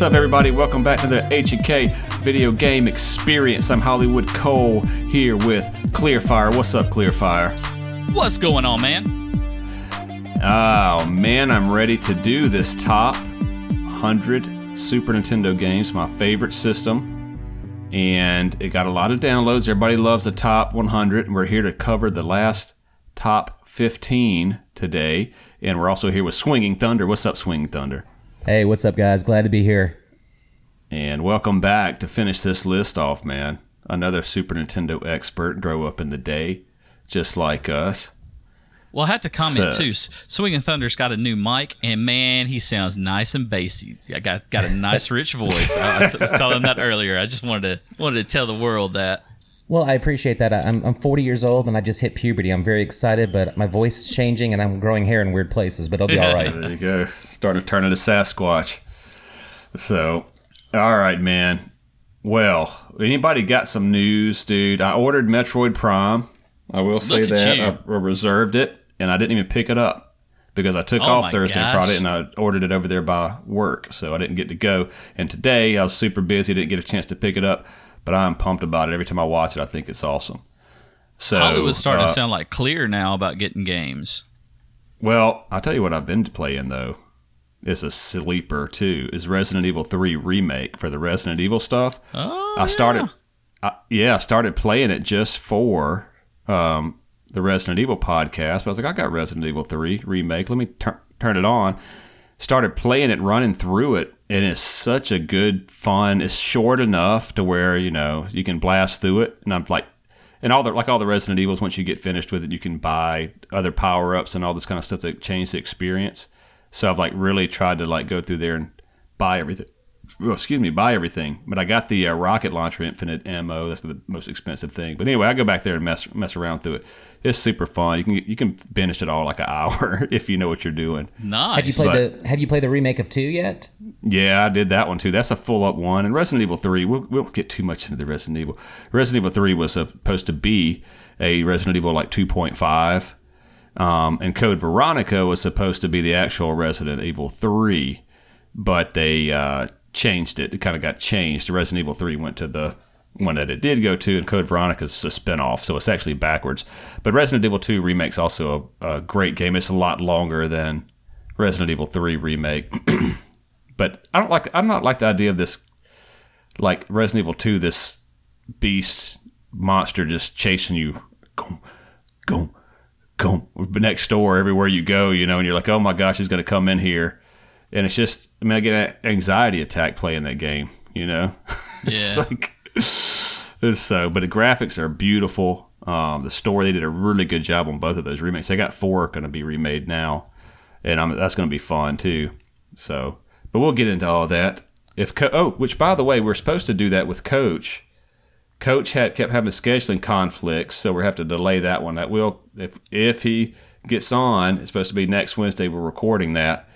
What's up, everybody? Welcome back to the H&K Video Game Experience. I'm Hollywood Cole here with Clearfire. What's up, Clearfire? What's going on, man? Oh man, I'm ready to do this top 100 Super Nintendo games, my favorite system. And it got a lot of downloads. Everybody loves the top 100. And we're here to cover the last top 15 today. And we're also here with Swinging Thunder. What's up, Swinging Thunder? Hey, what's up, guys? Glad to be here. And welcome back to finish this list off, man. Another Super Nintendo expert, grow up in the day, just like us. Well, I had to comment So- too. S- Swinging Thunder's got a new mic, and man, he sounds nice and bassy. I got got a nice, rich voice. I, was telling him that earlier. I just wanted to wanted to tell the world that. Well, I appreciate that. I- I'm, I'm 40 years old and I just hit puberty. I'm very excited, but my voice is changing and I'm growing hair in weird places, but it'll be all right. There you go. Starting to turn into Sasquatch. So, all right, man. Well, anybody got some news, dude? I ordered Metroid Prime. I will say Look that. I I reserved it, and I didn't even pick it up because I took Oh off Thursday and. Friday, and I ordered it over there by work, so I didn't get to go. And today I was super busy, didn't get a chance to pick it up, but I'm pumped about it. Every time I watch it, I think it's awesome. So Hollywood's starting uh, to sound like clear now about getting games. Well, I'll tell you what I've been playing though. It's a sleeper too. Is Resident Evil 3 remake for the Resident Evil stuff. Oh, I started I, yeah, I started playing it just for um, the Resident Evil podcast. But I was like, I got Resident Evil 3 remake. Let me tur- turn it on. Started playing it, running through it, and it's such a good fun. It's short enough to where you know you can blast through it, and I'm like, and all the like all the Resident Evils. Once you get finished with it, you can buy other power ups and all this kind of stuff that change the experience. So I've like really tried to like go through there and buy everything. Well, excuse me, buy everything. But I got the uh, rocket launcher infinite ammo. That's the most expensive thing. But anyway, I go back there and mess mess around through it. It's super fun. You can you can finish it all like an hour if you know what you're doing. nice. Have you played But- the Have you played the remake of two yet? Yeah, I did that one too. That's a full up one. And Resident Evil 3, we'll, we won't get too much into the Resident Evil. Resident Evil 3 was supposed to be a Resident Evil like 2.5. Um, and Code Veronica was supposed to be the actual Resident Evil 3, but they uh, changed it. It kind of got changed. Resident Evil 3 went to the one that it did go to, and Code Veronica is a spinoff, so it's actually backwards. But Resident Evil 2 Remake's also a, a great game. It's a lot longer than Resident Evil 3 Remake. but I don't like I'm not like the idea of this like Resident Evil 2 this beast monster just chasing you go go go next door everywhere you go you know and you're like oh my gosh he's going to come in here and it's just I mean I get an anxiety attack playing that game you know it's Yeah. like it's so but the graphics are beautiful um, the story they did a really good job on both of those remakes they got four going to be remade now and I'm, that's going to be fun too so, but we'll get into all that. If Co- oh, which by the way, we're supposed to do that with Coach. Coach had kept having scheduling conflicts, so we have to delay that one. That will if if he gets on, it's supposed to be next Wednesday. We're recording that,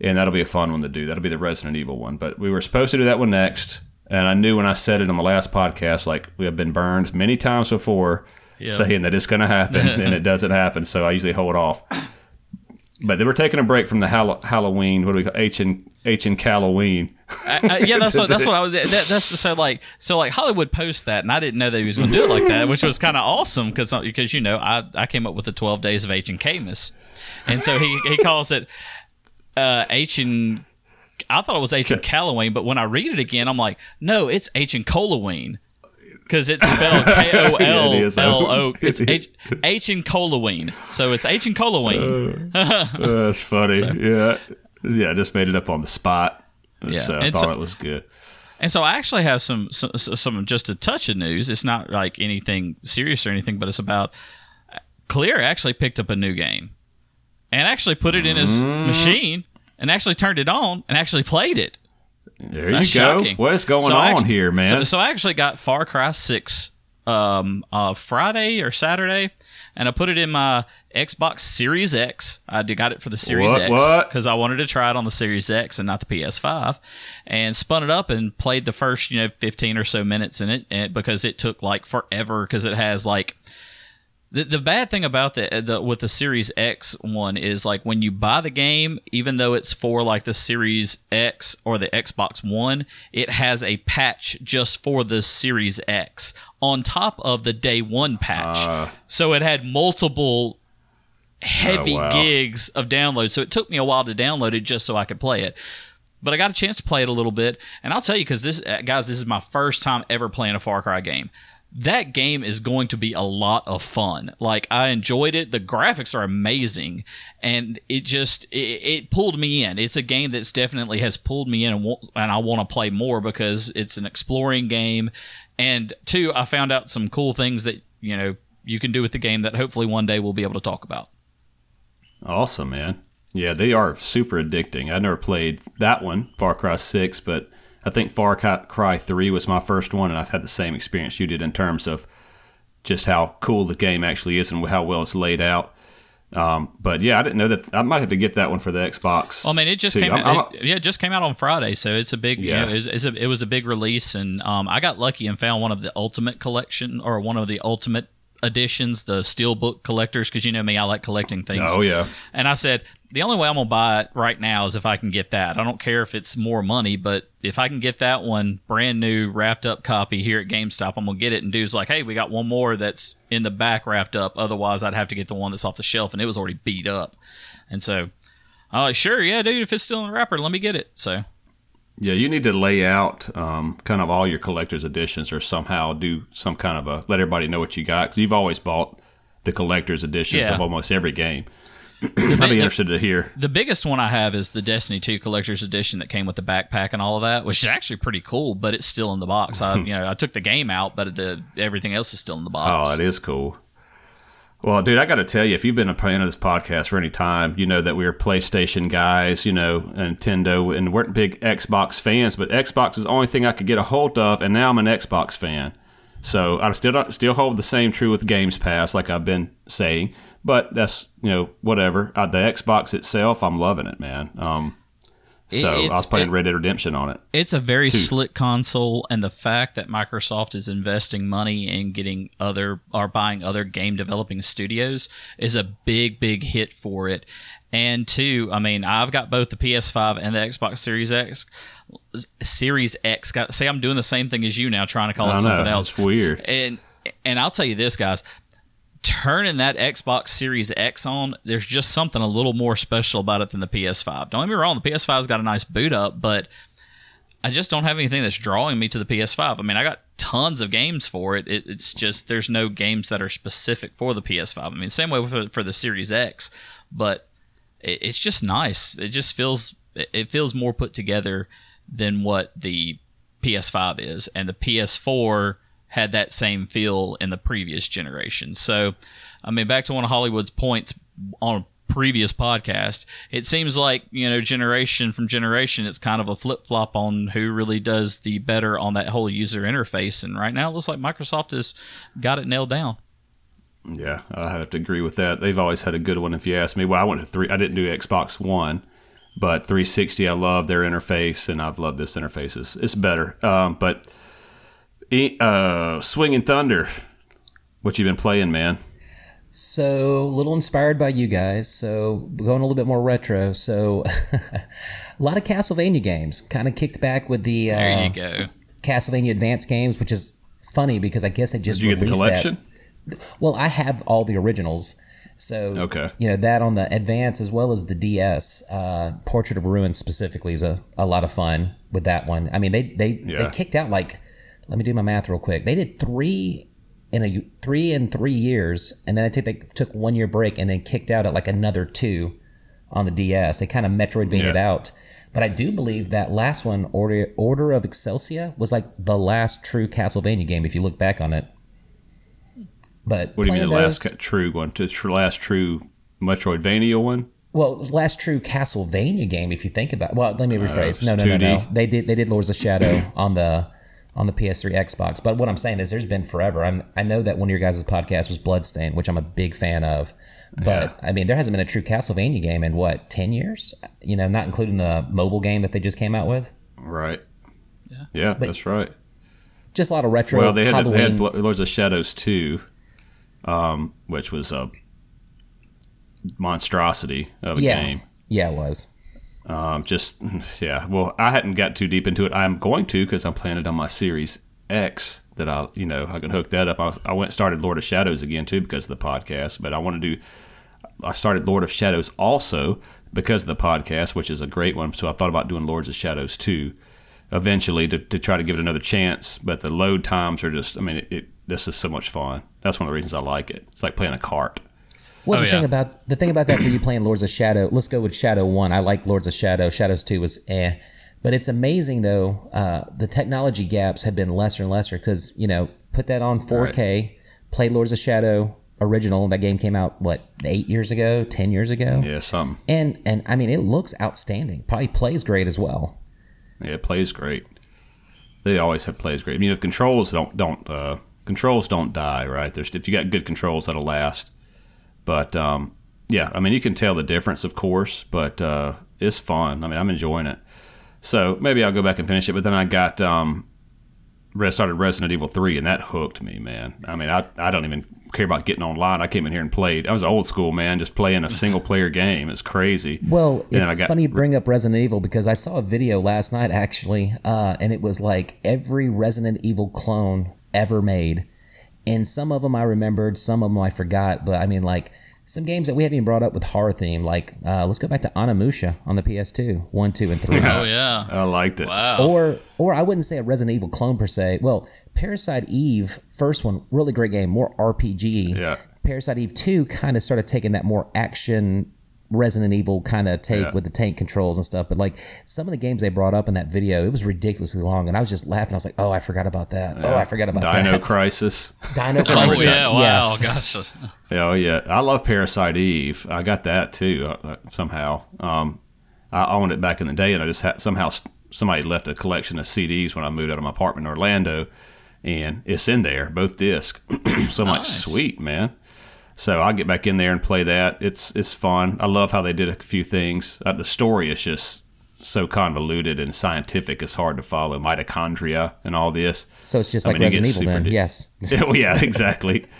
and that'll be a fun one to do. That'll be the Resident Evil one. But we were supposed to do that one next, and I knew when I said it on the last podcast, like we have been burned many times before, saying that it's going to happen, and it doesn't happen. So I usually hold off. But they were taking a break from the Hall- Halloween. What do we call H and H and Halloween? Yeah, that's what that's what I was. That, that's so like so like Hollywood post that, and I didn't know that he was going to do it like that, which was kind of awesome because because uh, you know I I came up with the twelve days of H and Camus, and so he he calls it uh, H and I thought it was H and Calloween, but when I read it again, I'm like, no, it's H and Coloween. Because it's spelled K O L. L O. It's H H and Coloween, so it's H and Coloween. that's funny. Yeah, yeah. I just made it up on the spot. Yeah, So I and thought so- it was good. And so I actually have some, some some just a touch of news. It's not like anything serious or anything, but it's about Clear actually picked up a new game and actually put it in his Mm. machine and actually turned it on and actually played it. There That's you go. shocking. What is going So on actu- here, man? So, so I actually got Far Cry Six um, uh, Friday or Saturday, and I put it in my Xbox Series X. I got it for the Series What, X because I wanted to try it on the Series X and not the PS5, and spun it up and played the first you know 15 or so minutes in it, and because it took like forever because it has like the, the bad thing about the, the with the Series X one is like when you buy the game, even though it's for like the Series X or the Xbox One, it has a patch just for the Series X on top of the day one patch. so it had multiple heavy Oh, wow. gigs of download. So it took me a while to download it just so I could play it. But I got a chance to play it a little bit, and I'll tell you because this, uh, guys, this is my first time ever playing a Far Cry game. That game is going to be a lot of fun. Like I enjoyed it. The graphics are amazing, and it just it, it pulled me in. It's a game that's definitely has pulled me in, and, wa- and I want to play more because it's an exploring game. And two, I found out some cool things that you know you can do with the game that hopefully one day we'll be able to talk about. Awesome, man. Yeah, they are super addicting. I never played that one, Far Cry 6, but I think Far Cry- Cry 3 was my first one, and I've had the same experience you did in terms of just how cool the game actually is and how well it's laid out. Um, but yeah, I didn't know that. I might have to get that one for the Xbox. Well, I mean, it just too. came I'm- out. I'm- it, yeah, it just came out on Friday, so it's a big. Yeah. It, was, it's a, it was a big release, and um, I got lucky and found one of the Ultimate Collection or one of the Ultimate editions, the Steelbook collectors, because you know me, I like collecting things. oh yeah, And I said, the only way I'm gonna buy it right now is if I can get that. I don't care if it's more money, but if I can get that one brand new wrapped up copy here at GameStop, I'm gonna get it. And dude's like, hey, we got one more that's in the back wrapped up. Otherwise, I'd have to get the one that's off the shelf, and it was already beat up. And so I'm like, sure, yeah, dude, if it's still in the wrapper, let me get it. So yeah. You need to lay out um, kind of all your collector's editions, or somehow do some kind of a let everybody know what you got because you've always bought the collector's editions Yeah. of almost every game. I'd be interested to hear. the biggest one I have is the Destiny 2 collector's edition that came with the backpack and all of that, which is actually pretty cool, but it's still in the box. I you know, I took the game out, but the everything else is still in the box. Oh, it is cool. Well, dude, I got to tell you, if you've been a fan of this podcast for any time, you know that we're PlayStation guys, you know, Nintendo, and weren't big Xbox fans. But Xbox is the only thing I could get a hold of, and now I'm an Xbox fan. So I still still hold the same true with Games Pass, like I've been saying. But that's you know whatever. Uh, the Xbox itself, I'm loving it, man. Um, so I was playing it- Red Dead Redemption on it. It's a very slick console, and the fact that Microsoft is investing money in getting other or buying other game developing studios is a big, big hit for it. And two, I mean, I've got both the PS5 and the Xbox Series X. Series X. Say I'm doing the same thing as you now, trying to call I it something know. else. It's weird. And and I'll tell you this, guys. Turning that Xbox Series X on, there's just something a little more special about it than the PS5. Don't get me wrong, the PS5's got a nice boot up, but I just don't have anything that's drawing me to the PS5. I mean, I got tons of games for it. it it's just there's no games that are specific for the PS5. I mean, same way for, for the Series X, but it, it's just nice. It just feels it feels more put together than what the PS5 is, and the PS4 had that same feel in the previous generation. So, I mean, back to one of Hollywood's points on a previous podcast, it seems like you know, generation from generation, it's kind of a flip flop on who really does the better on that whole user interface. And right now, it looks like Microsoft has got it nailed down. Yeah, I have to agree with that. They've always had a good one, if you ask me. Well, I went to three. I didn't do Xbox One, but 360. I love their interface, and I've loved this interface. It's, it's better. Um, but uh, Swinging Thunder, what you been playing, man? So, a little inspired by you guys. So, going a little bit more retro. So, a lot of Castlevania games. Kind of kicked back with the There uh, you go. Castlevania Advance games, which is funny because I guess they just Did you get the released collection? that. Well, I have all the originals. So, Okay. you know, that on the Advance as well as the DS. Uh, Portrait of Ruin specifically is a, a lot of fun with that one. I mean, they, they, they kicked out like, let me do my math real quick. They did three in a three in three years, and then I think they took one year break and then kicked out at like another two on the DS. They kind of Metroidvania'd Yeah. out. But I do believe that last one, Order Order of Ecclesia, was like the last true Castlevania game if you look back on it. But What do you mean the last those- ca- true one? The tr- last true Metroidvania one? Well, last true Castlevania game, if you think about. Well, let me uh, rephrase. No, no, no, 2D. no. They did. They did Lords of Shadow on the on the PS3 Xbox. But what I'm saying is, there's been forever. I'm, I know that one of your guys' podcast was Bloodstained, which I'm a big fan of. But I mean, there hasn't been a true Castlevania game in what ten years? You know, not including the mobile game that they just came out with. Right. Yeah, yeah that's right. Just a lot of retro. Well, they had, they had Lords of Shadows 2, um, which was a monstrosity of a yeah. game. Yeah, it was. Um, just yeah. Well, I hadn't got too deep into it. I'm going to because I'm playing it on my Series X. That I, you know, I can hook that up. I, I went started Lord of Shadows again too because of the podcast. But I want to do. I started Lord of Shadows also because of the podcast, which is a great one. So I thought about doing Lords of Shadows too, eventually to, to try to give it another chance. But the load times are just. I mean, it, it this is so much fun. That's one of the reasons I like it. It's like playing a cart. Well, Oh, the yeah. thing about the thing about that for you playing Lords of Shadow, let's go with Shadow One. I like Lords of Shadow. Shadows Two was eh, but it's amazing though. Uh, the technology gaps have been lesser and lesser because you know put that on 4K, play Lords of Shadow original. That game came out what eight years ago, ten years ago, Yeah, something. and and I mean it looks outstanding. Probably plays great as well. Yeah, it plays great. They always have plays great. I mean, if controls don't don't uh, controls don't die, right? There's if you got good controls, that'll last. But um, yeah, I mean, you can tell the difference, of course, but uh, it's fun. I mean, I'm enjoying it. So maybe I'll go back and finish it. But then I got um, started Resident Evil Three, and that hooked me, man. I mean, I I don't even care about getting online. I came in here and played. I was old school, man, just playing a single player game. It's crazy. Well, And it's got- funny you bring up Resident Evil because I saw a video last night actually, uh, and it was like every Resident Evil clone ever made. And some of them I remembered, some of them I forgot. But I mean, like some games that we haven't even brought up with horror theme, like uh, let's go back to Onimusha on the PS2, one, two, and three. Oh yeah. I liked it. Wow. or or I wouldn't say a Resident Evil clone per se. Well, Parasite Eve, first one, really great game, more RPG. Yeah. Parasite Eve 2 kind of started taking that more action Resident Evil kind of take Yeah. with the tank controls and stuff. But like some of the games they brought up in that video, it was ridiculously long, and I was just laughing. I was like, "Oh, I forgot about that. Oh, I forgot about Dino that." Crisis. Dino Oh Crisis. yeah. Wow. Gosh. Oh yeah, I love Parasite Eve. I got that too uh, uh, somehow. Um, I owned it back in the day, and I just had somehow somebody left a collection of CDs when I moved out of my apartment in Orlando, and it's in there, both discs. so much Nice. sweet, man. So I get back in there and play that. It's it's fun. I love how they did a few things. Uh, the story is just so convoluted and scientific. It's hard to follow mitochondria and all this. So it's just I like mean, Resident Evil then. super di- Yes. oh yeah, exactly.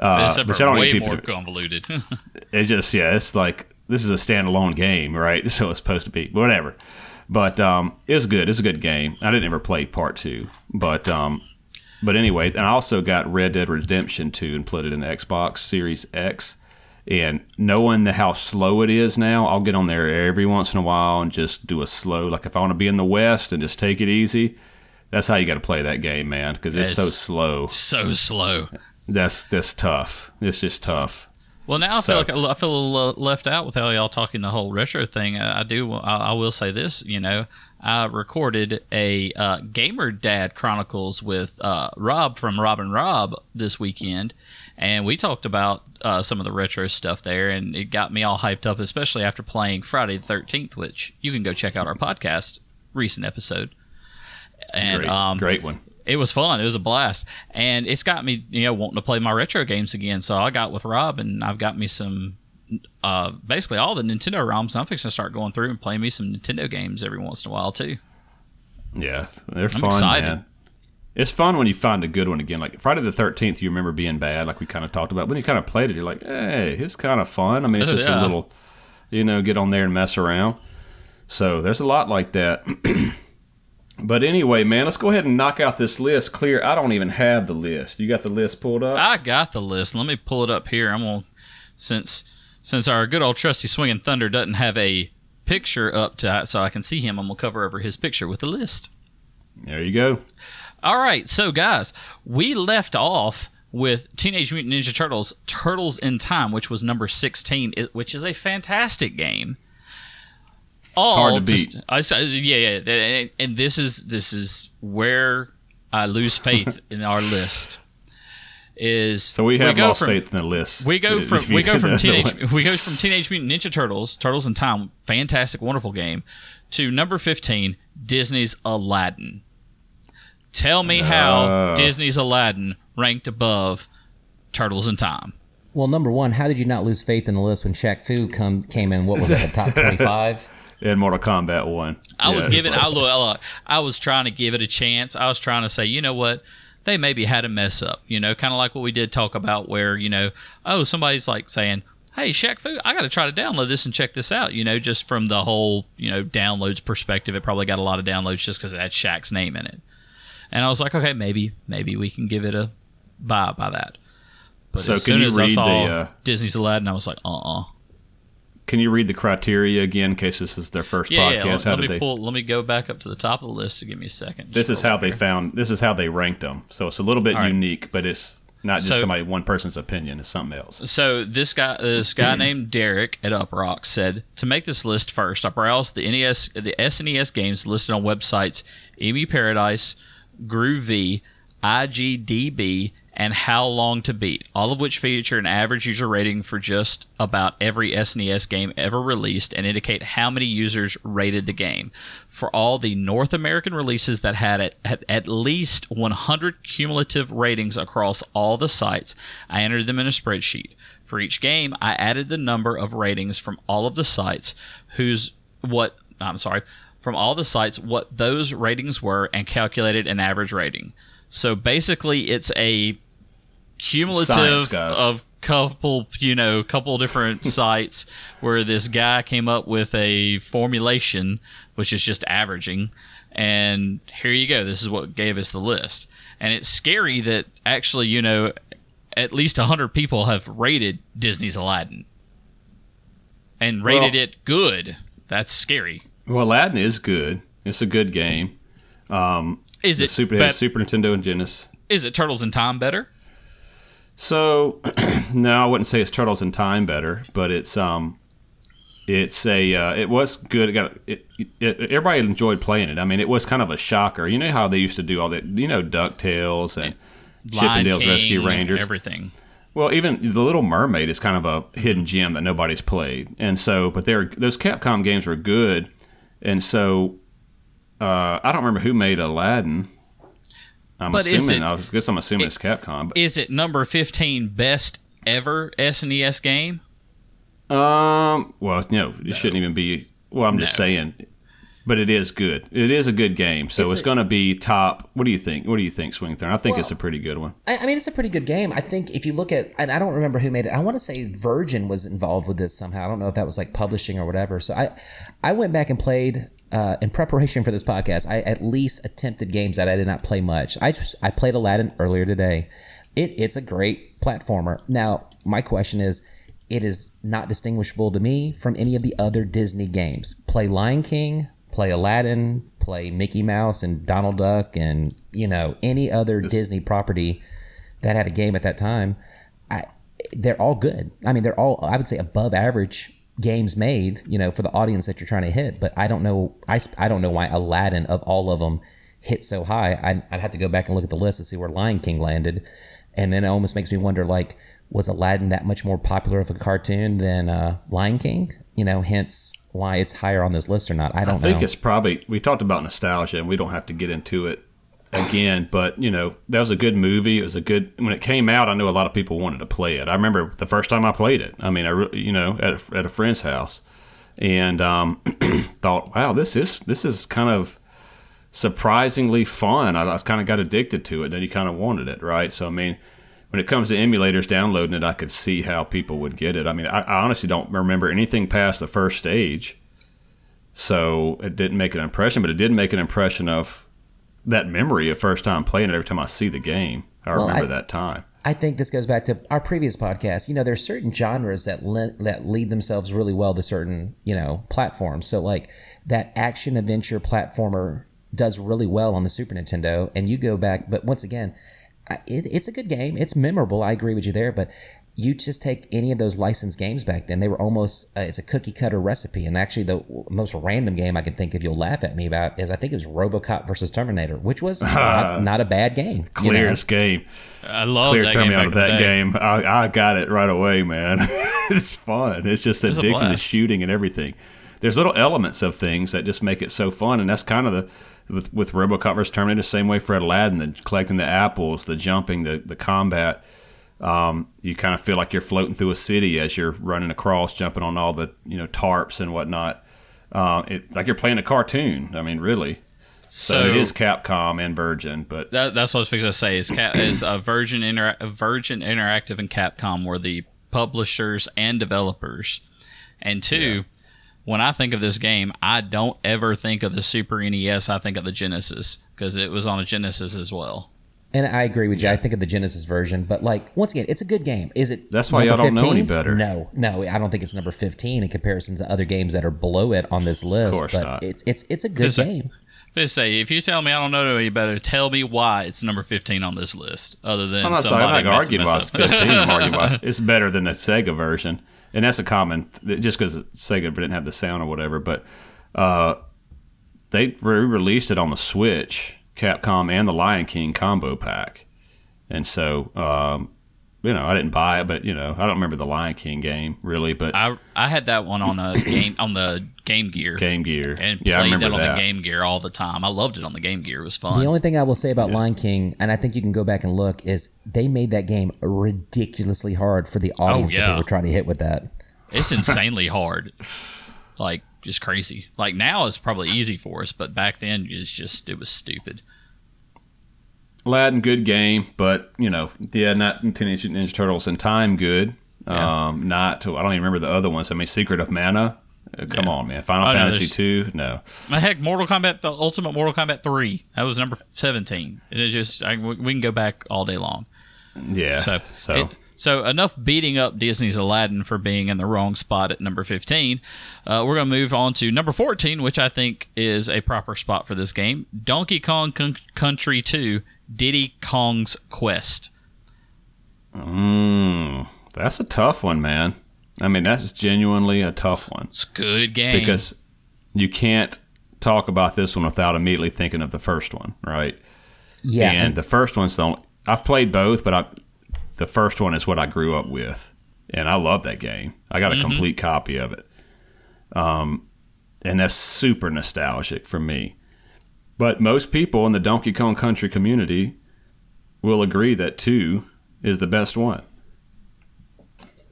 Uh, Except but for I don't way need people more to- convoluted. it's just yeah, it's like this is a standalone game, right? So it's supposed to be whatever. But um, it's good. It's a good game. I didn't ever play part two, but um, but anyway, and I also got Red Dead Redemption two and put it in the Xbox Series X. And knowing the, how slow it is now, I'll get on there every once in a while and just do a slow. Like if I want to be in the West and just take it easy, that's how you got to play that game, man, because it's so slow. so slow. That's that's tough. It's just tough. Well, now I So- feel like I feel a little left out with how y'all talking the whole retro thing. I, I do. I will say this. You know, I recorded a uh, Gamer Dad Chronicles with uh, Rob from Rob and Rob this weekend, and we talked about uh, some of the retro stuff there, and it got me all hyped up, especially after playing Friday the Thirteenth, which you can go check out our podcast recent episode. And Great, um, great one. it was fun. It was a blast, and it's got me, you know, wanting to play my retro games again. So I got with Rob, and I've got me some, uh, basically all the Nintendo ROMs. I'm fixing to start going through and playing me some Nintendo games every once in a while too. Yeah, they're fun, excited. man. It's fun when you find a good one again. Like Friday the Thirteenth, you remember being bad, like we kind of talked about. When you kind of played it, you're like, "Hey, it's kind of fun." I mean, it's just a little, you know, get on there and mess around. So there's a lot like that. but anyway, man, let's go ahead and knock out this list. Clear. I don't even have the list. You got the list pulled up? I got the list. Let me pull it up here. I'm gonna since since our good old trusty swinging thunder doesn't have a picture up to so I can see him. I'm gonna cover over his picture with the list. There you go. All right, so guys, we left off with Teenage Mutant Ninja Turtles: Turtles in Time, which was number sixteen, which is a fantastic game. All Hard to beat. I s- uh, yeah, yeah, and this is this is where I lose faith in our list. Is So we have go lost from- faith in the list. we go from we go from teenage we go from Teenage Mutant Ninja Turtles, Turtles in Time, fantastic, wonderful game, to number fifteen, Disney's Aladdin. Tell me how Disney's Aladdin ranked above Turtles in Time. Well, number one, how did you not lose faith in the list when Shaq Fu come came in? What was it, the top twenty-five? in Mortal Kombat One. I Yeah, was it's giving. like- I I look, I was trying to give it a chance. I was trying to say, you know what, they maybe had a mess up. You know, kind of like what we did talk about, where you know, oh, somebody's like saying, "Hey, Shaq Fu, I got to try to download this and check this out." You know, just from the whole you know downloads perspective, it probably got a lot of downloads just because it had Shaq's name in it. And I was like, okay, maybe maybe we can give it a buy by that. But So as soon as I saw the, uh, Disney's Aladdin, I was like, uh uh Can you read the criteria again in case this is their first Yeah, podcast? yeah. Let, how let did me they? pull. Let me go back up to the top of the list to give me a second. this is how they here. found. This is how they ranked them. So it's a little bit right. unique, but it's not just So- somebody one person's opinion. It's something else. So this guy, this guy named Derek at Uprock said to make this list first. I browsed the NES, the SNES games listed on websites Emu Paradise, Grouvee, IGDB, and How Long to Beat, all of which feature an average user rating for just about every SNES game ever released and indicate how many users rated the game. For all the North American releases that had at, at least 100 cumulative ratings across all the sites, I entered them in a spreadsheet. For each game, I added the number of ratings from all of the sites whose what I'm sorry, from all the sites what those ratings were and calculated an average rating. So basically it's a cumulative of couple you know couple different sites where this guy came up with a formulation which is just averaging and here you go this is what gave us the list and it's scary that actually you know at least 100 people have rated disney's aladdin and rated Well- it good that's scary Well, Aladdin is good. It's a good game. Um, is it Super Super Nintendo and Genesis. is it turtles in time better So, no, I wouldn't say it's Turtles in Time better, but it's um, it's a uh, it was good. It got it, it, everybody enjoyed playing it. I mean, it was kind of a shocker. You know how they used to do all that. You know, Ducktales and Lion Chip 'n Dale's Rescue Rangers. everything Well, even the Little Mermaid is kind of a hidden gem that nobody's played, and so but they're those Capcom games were good, and so uh, I don't remember who made Aladdin. I'm But assuming it- I guess I'm assuming it's Capcom. But, is it number 15 best ever snes game um, well, no, it shouldn't even be. Well, I'm just No. saying, but it is good. It is a good game, so It's it's, going to be top. What do you think? What do you think, Swing Throne? I think it's a pretty good one. I, I mean, it's a pretty good game. I think if you look at, and I don't remember who made it. I want to say Virgin was involved with this somehow. I don't know if that was like publishing or whatever. So I, I went back and played uh, in preparation for this podcast. I at least attempted games that I did not play much. I just I played Aladdin earlier today. It, it's a great platformer. Now my question is, it is not distinguishable to me from any of the other Disney games. Play Lion King, play Aladdin, play Mickey Mouse and Donald Duck, and you know any other Disney property that had a game at that time, I, they're all good. I mean, they're all I would say above average games made. You know, for the audience that you're trying to hit. But I don't know. I, I don't know why Aladdin of all of them hit so high. I, I'd have to go back and look at the list to see where Lion King landed, and then it almost makes me wonder like. Was Aladdin that much more popular of a cartoon than uh, Lion King? You know, hence why it's higher on this list or not. I don't I think know. it's probably we talked about nostalgia, and we don't have to get into it again. But you know, that was a good movie. It was a good when it came out. I know a lot of people wanted to play it. I remember the first time I played it. I mean, I re- you know at a, at a friend's house, and um, thought, wow, this is this is kind of surprisingly fun. I, I kind of got addicted to it, and you kind of wanted it, right? So I mean. When it comes to emulators downloading it, I could see how people would get it. I mean, I, I honestly don't remember anything past the first stage. So it didn't make an impression, but it did make an impression of that memory of first time playing it every time I see the game. I Well, remember I- that time. I think this goes back to our previous podcast. You know, there's certain genres that le- that lead themselves really well to certain you know platforms. So like that action adventure platformer does really well on the Super Nintendo, and you go back. But once again, it, it's a good game. It's memorable. I agree with you there, but. You just take any of those licensed games back then; they were almost uh, it's a cookie cutter recipe. And actually, the most random game I can think of you'll laugh at me about is I think it was RoboCop versus Terminator, which was not, not a bad game. you know? Game. i love Clear that turned game me back on in to the that game. I, I got it right away, man. it's fun. It's just was a addicting to shooting and everything. there's little elements of things that just make it so fun, and that's kind of the with with RoboCop versus Terminator, the same way Fred Aladdin, the collecting the apples, the jumping, the the combat. Um, you kind of feel like you're floating through a city as you're running across, jumping on all the you know tarps and whatnot. Uh, it, like you're playing a cartoon. I mean, really. So, So- it is Capcom and Virgin, but That, that's what I was fixing to say. Is Cap, is a Virgin Inter, Virgin Interactive and Capcom were the publishers and developers. And two, when I think of this game, I don't ever think of the Super NES. I think of the Genesis because it was on a Genesis as well. And I agree with you. I think of the Genesis version, but like once again, it's a good game. Is it? That's why number y'all don't know any 15? better. No, no, I don't think it's number fifteen in comparison to other games that are below it on this list. Of course but not. it's it's it's a good Is it- game. Just say if you tell me I don't know any better, tell me why it's number fifteen on this list. Other than I'm not saying I'm somebody not arguing mess about 15. I'm arguing about it's better than the Sega version, and that's a common just because Sega didn't have the sound or whatever. But uh, they re-released it on the Switch, Capcom and the Lion King combo pack, and so um, you know I didn't buy it, but you know I don't remember the Lion King game really, but I I had that one on a game on the Game Gear Game Gear, and yeah, I played remember that on that. the Game Gear all the time. I loved it on the Game Gear. It was fun. The only thing I will say about Lion King, and I think you can go back and look, is they made that game ridiculously hard for the audience that Oh, yeah. they were trying to hit with that. It's insanely hard. Like just crazy. Like now it's probably easy for us, but back then it's just it was stupid. Aladdin, good game, but you know, yeah, not Teenage Ninja Turtles in time, good. Yeah. Um, not to, I don't even remember the other ones. I mean, Secret of Mana. Uh, come Yeah. on, man. Final Oh, Fantasy two, no. Heck, Mortal Kombat, the Ultimate Mortal Kombat three, that was number seventeen. It just I, we we can go back all day long. Yeah. So So, it- so enough beating up Disney's Aladdin for being in the wrong spot at number 15. Uh, we're going to move on to number 14, which I think is a proper spot for this game. Donkey Kong Con- Country 2: Diddy Kong's Quest. mm, that's a tough one, man. I mean, that's genuinely a tough one It's a good game. because you can't talk about this one without immediately thinking of the first one, right? Yeah, and the first one's the only, I've played both, but I, the first one is what I grew up with, and I love that game. I got a complete copy of it, um, and that's super nostalgic for me. But most people in the Donkey Kong Country community will agree that two is the best one.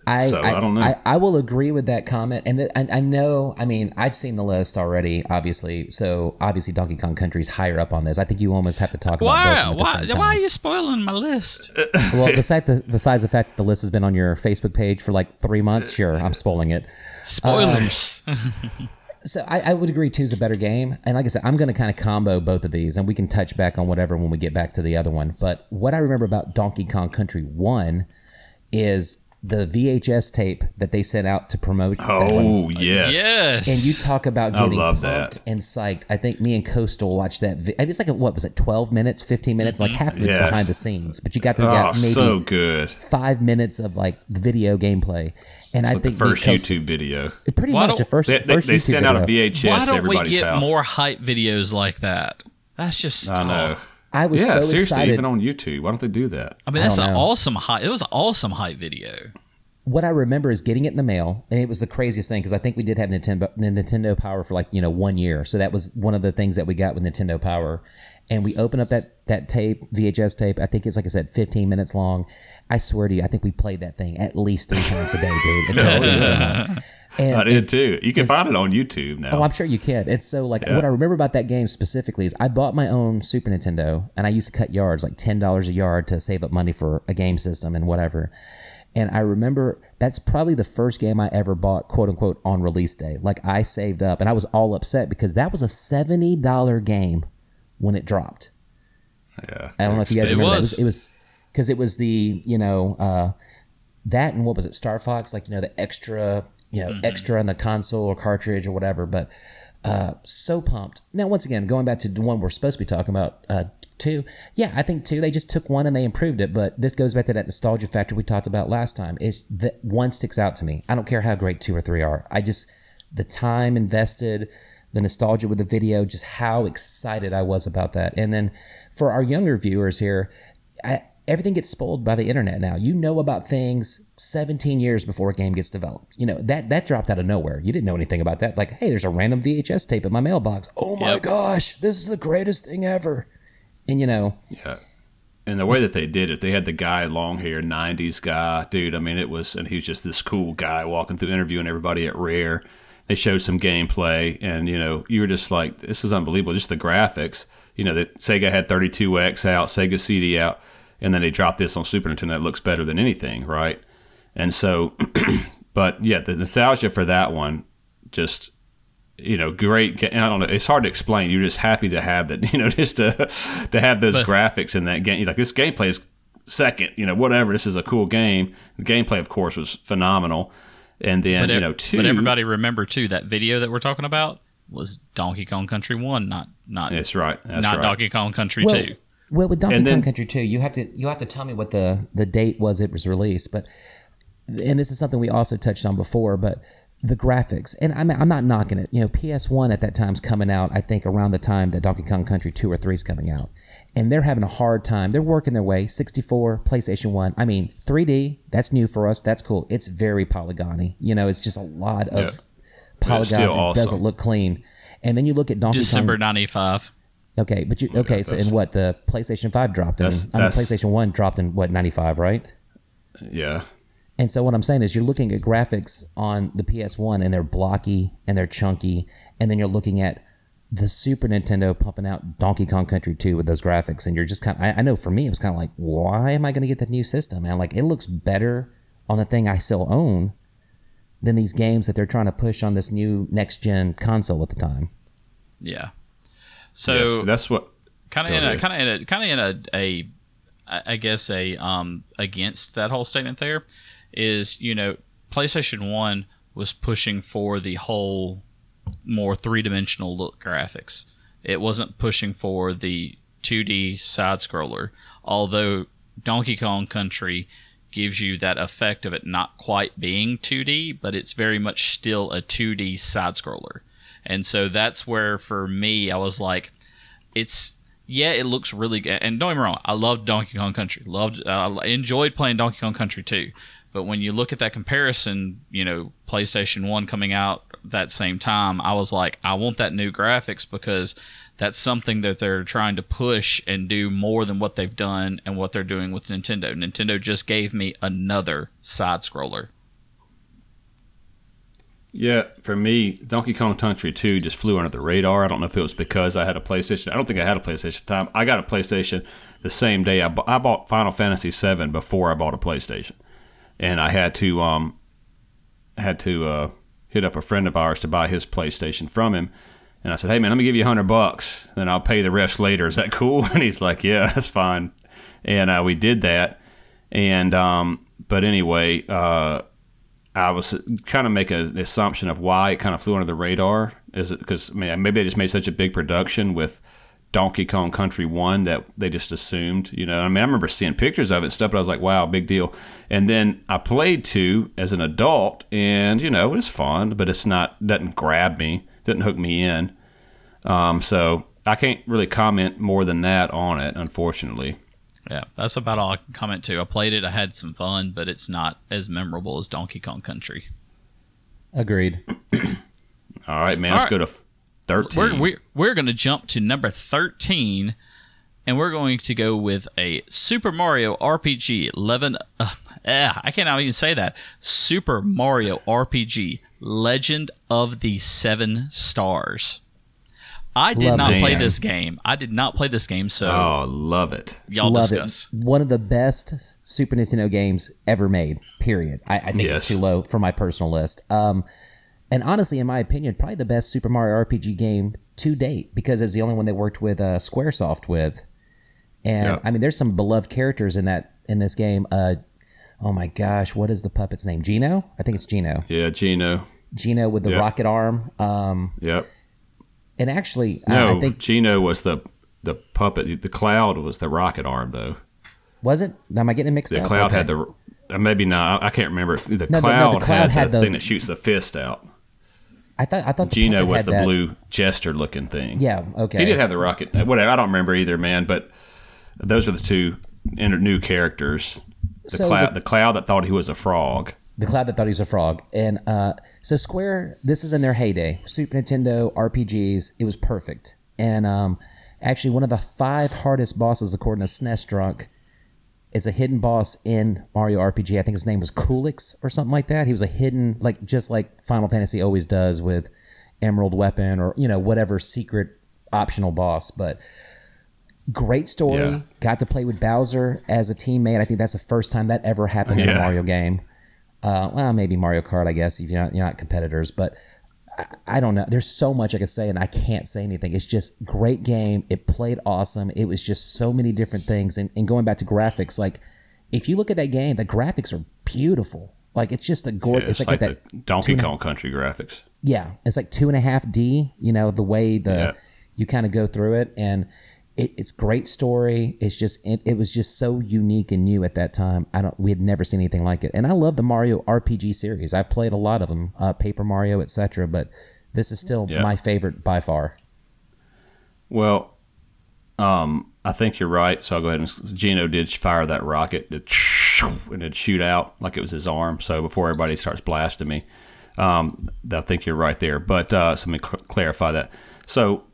I, So, I don't know. I, I will agree with that comment, and th- I, I know. I mean, I've seen the list already, obviously. So obviously, Donkey Kong Country's higher up on this. I think you almost have to talk about both of why? at the same time. Why are you spoiling my list? Well, besides the besides the fact that the list has been on your Facebook page for like three months, sure, I'm spoiling it. Spoilers. Um, so I, I would agree two is a better game, and like I said, I'm going to kind of combo both of these, and we can touch back on whatever when we get back to the other one. But what I remember about Donkey Kong Country One is the VHS tape that they sent out to promote. Oh yes, yes. And you talk about getting pumped that. and psyched. I think me and Coastal watched that. Vi- it's like a, what was it, twelve minutes, fifteen minutes? Like mm-hmm. half of it's Yeah. behind the scenes, but you got to Oh, get maybe so good. five minutes of like the video gameplay. And I The think me and first Coastal- YouTube video. pretty Why much the first They, they, first they YouTube sent out a video. VHS Why don't we everybody's get house. more hype videos like that? That's just I know. I was yeah, so seriously, excited. even on YouTube. Why don't they do that? I mean, that's don't an awesome hype. It was an awesome hype video. what I remember is getting it in the mail, and it was the craziest thing because I think we did have Nintendo Nintendo Power for like you know one year, so that was one of the things that we got with Nintendo Power. And we open up that that tape, VHS tape. I think it's like I said, 15 minutes long. I swear to you, I think we played that thing at least three times a day, dude. It. And I did too. You can find it on YouTube now. Oh, I'm sure you can. It's so like Yeah. what I remember about that game specifically is I bought my own Super Nintendo and I used to cut yards like ten dollars a yard to save up money for a game system and whatever. And I remember that's probably the first game I ever bought, quote unquote, on release day. Like I saved up and I was all upset because that was a seventy dollar game when it dropped. yeah, I don't know if you guys It remember that. was. It was because it was the you know uh, that and what was it Star Fox like you know the extra you know extra on the console or cartridge or whatever. But uh, so pumped. Now once again going back to the one we're supposed to be talking about. Uh, Two, yeah, I think two. They just took one and they improved it, but this goes back to that nostalgia factor we talked about last time. Is that one sticks out to me? I don't care how great two or three are. I just the time invested, the nostalgia with the video, just how excited I was about that. And then for our younger viewers here, I, everything gets spoiled by the internet now. You know about things 17 years before a game gets developed. You know, that that dropped out of nowhere. You didn't know anything about that. Like, hey, there's a random VHS tape in my mailbox. Oh my yep. gosh, this is the greatest thing ever. And you know, yeah. And the way that they did it, they had the guy, long hair, 90s guy, dude. I mean, it was, and he was just this cool guy walking through interviewing everybody at Rare. They showed some gameplay, and you know, you were just like, this is unbelievable. Just the graphics. You know, that Sega had 32X out, Sega CD out and then they drop this on Super Nintendo that looks better than anything, right? And so, but yeah, the nostalgia for that one, just you know, great. I don't know. It's hard to explain. You're just happy to have that, you know, just to to have those but, graphics in that game. you Like this gameplay is second, you know, whatever. This is a cool game. The gameplay, of course, was phenomenal. And then but you know, two. But everybody remember too that video that we're talking about was Donkey Kong Country One, not not. That's right. That's not right. Donkey Kong Country well, Two. Well, with Donkey then, Kong Country 2, you have to you have to tell me what the the date was it was released, but and this is something we also touched on before, but the graphics and I'm, I'm not knocking it. You know, PS1 at that time's coming out. I think around the time that Donkey Kong Country 2 or 3 is coming out, and they're having a hard time. They're working their way. 64, PlayStation 1. I mean, 3D. That's new for us. That's cool. It's very polygony. You know, it's just a lot of yeah. polygons. It awesome. doesn't look clean. And then you look at Donkey December Kong. December 95. Okay, but you okay? Yeah, so in what the PlayStation Five dropped in? I mean, PlayStation One dropped in what ninety five, right? Yeah. And so what I'm saying is, you're looking at graphics on the PS One, and they're blocky and they're chunky, and then you're looking at the Super Nintendo pumping out Donkey Kong Country 2 with those graphics, and you're just kind of, I, I know for me, it was kind of like, why am I going to get that new system? And like, it looks better on the thing I still own than these games that they're trying to push on this new next gen console at the time. Yeah. So yes, that's what kind of in a kind of in a kind of in a, a I guess a um against that whole statement there is you know PlayStation One was pushing for the whole more three dimensional look graphics. It wasn't pushing for the 2D side scroller, although Donkey Kong Country gives you that effect of it not quite being 2D, but it's very much still a 2D side scroller. And so that's where for me I was like, it's yeah, it looks really good. And don't get me wrong, I loved Donkey Kong Country. Loved, uh, enjoyed playing Donkey Kong Country too. But when you look at that comparison, you know, PlayStation One coming out that same time, I was like, I want that new graphics because that's something that they're trying to push and do more than what they've done and what they're doing with Nintendo. Nintendo just gave me another side scroller. Yeah, for me, Donkey Kong Country 2 just flew under the radar. I don't know if it was because I had a PlayStation. I don't think I had a PlayStation time. I got a PlayStation the same day. I, bu- I bought Final Fantasy 7 before I bought a PlayStation. And I had to um had to uh, hit up a friend of ours to buy his PlayStation from him. And I said, "Hey man, let me give you a 100 bucks. Then I'll pay the rest later. Is that cool?" And he's like, "Yeah, that's fine." And uh, we did that. And um but anyway, uh I was kind of make an assumption of why it kind of flew under the radar. Is it because I mean, maybe they just made such a big production with Donkey Kong Country One that they just assumed, you know. I mean, I remember seeing pictures of it and stuff, but I was like, "Wow, big deal." And then I played two as an adult, and you know, it was fun, but it's not doesn't grab me, doesn't hook me in. Um, so I can't really comment more than that on it, unfortunately. Yeah, that's about all I can comment to. I played it, I had some fun, but it's not as memorable as Donkey Kong Country. Agreed. all right, man. All let's right. go to thirteen. We're we're, we're going to jump to number thirteen, and we're going to go with a Super Mario RPG eleven. Uh, yeah, I can't even say that. Super Mario RPG Legend of the Seven Stars. I did love not play game. this game. I did not play this game, so oh, love it. Y'all love discuss. It. One of the best Super Nintendo games ever made. Period. I, I think yes. it's too low for my personal list. Um, and honestly, in my opinion, probably the best Super Mario RPG game to date because it's the only one they worked with uh, SquareSoft with. And yep. I mean, there's some beloved characters in that in this game. Uh, oh my gosh, what is the puppet's name? Geno? I think it's Geno. Yeah, Geno. Geno with the yep. rocket arm. Um, yep. And actually, no, I think Geno was the the puppet. The cloud was the rocket arm, though. Was it? Am I getting it mixed the up? The cloud okay. had the uh, maybe not. I can't remember. The no, cloud, no, the cloud had, had the, the, thing that shoots the fist out. I thought I thought Geno was the that. blue jester looking thing. Yeah, okay. He did have the rocket. Whatever. I don't remember either, man. But those are the two new characters. The So cloud, the- the, cloud that thought he was a frog. The cloud that thought he was a frog. And uh, so Square, this is in their heyday. Super Nintendo RPGs, it was perfect. And um, actually, one of the five hardest bosses, according to SNES Drunk, is a hidden boss in Mario RPG. I think his name was Culex or something like that. He was a hidden, like just like Final Fantasy always does with Emerald Weapon or you know whatever secret optional boss. But great story. Yeah. Got to play with Bowser as a teammate. I think that's the first time that ever happened in a Mario game. Uh, well, maybe Mario Kart, I guess, if you're not, you're not competitors, but I, don't know. There's so much I could say, and I can't say anything. It's just great game. It played awesome. It was just so many different things. And, and going back to graphics, like if you look at that game, the graphics are beautiful. Like it's just a Yeah, gorgeous. it's, it's like, like, that. the Donkey Kong Country graphics. Yeah, it's like two and a half D. You know the way the Yeah. you kind of go through it, and it, it's great story. It's just it, it was just so unique and new at that time. I don't we had never seen anything like it, and I love the Mario RPG series. I've played a lot of them, uh, Paper Mario, etc. But this is still Yeah. my favorite by far. Well, um, I think you're right. So I'll go ahead and Geno did fire that rocket and it'd shoot out like it was his arm. So before everybody starts blasting me, um, I think you're right there. But uh, so let me cl- clarify that. So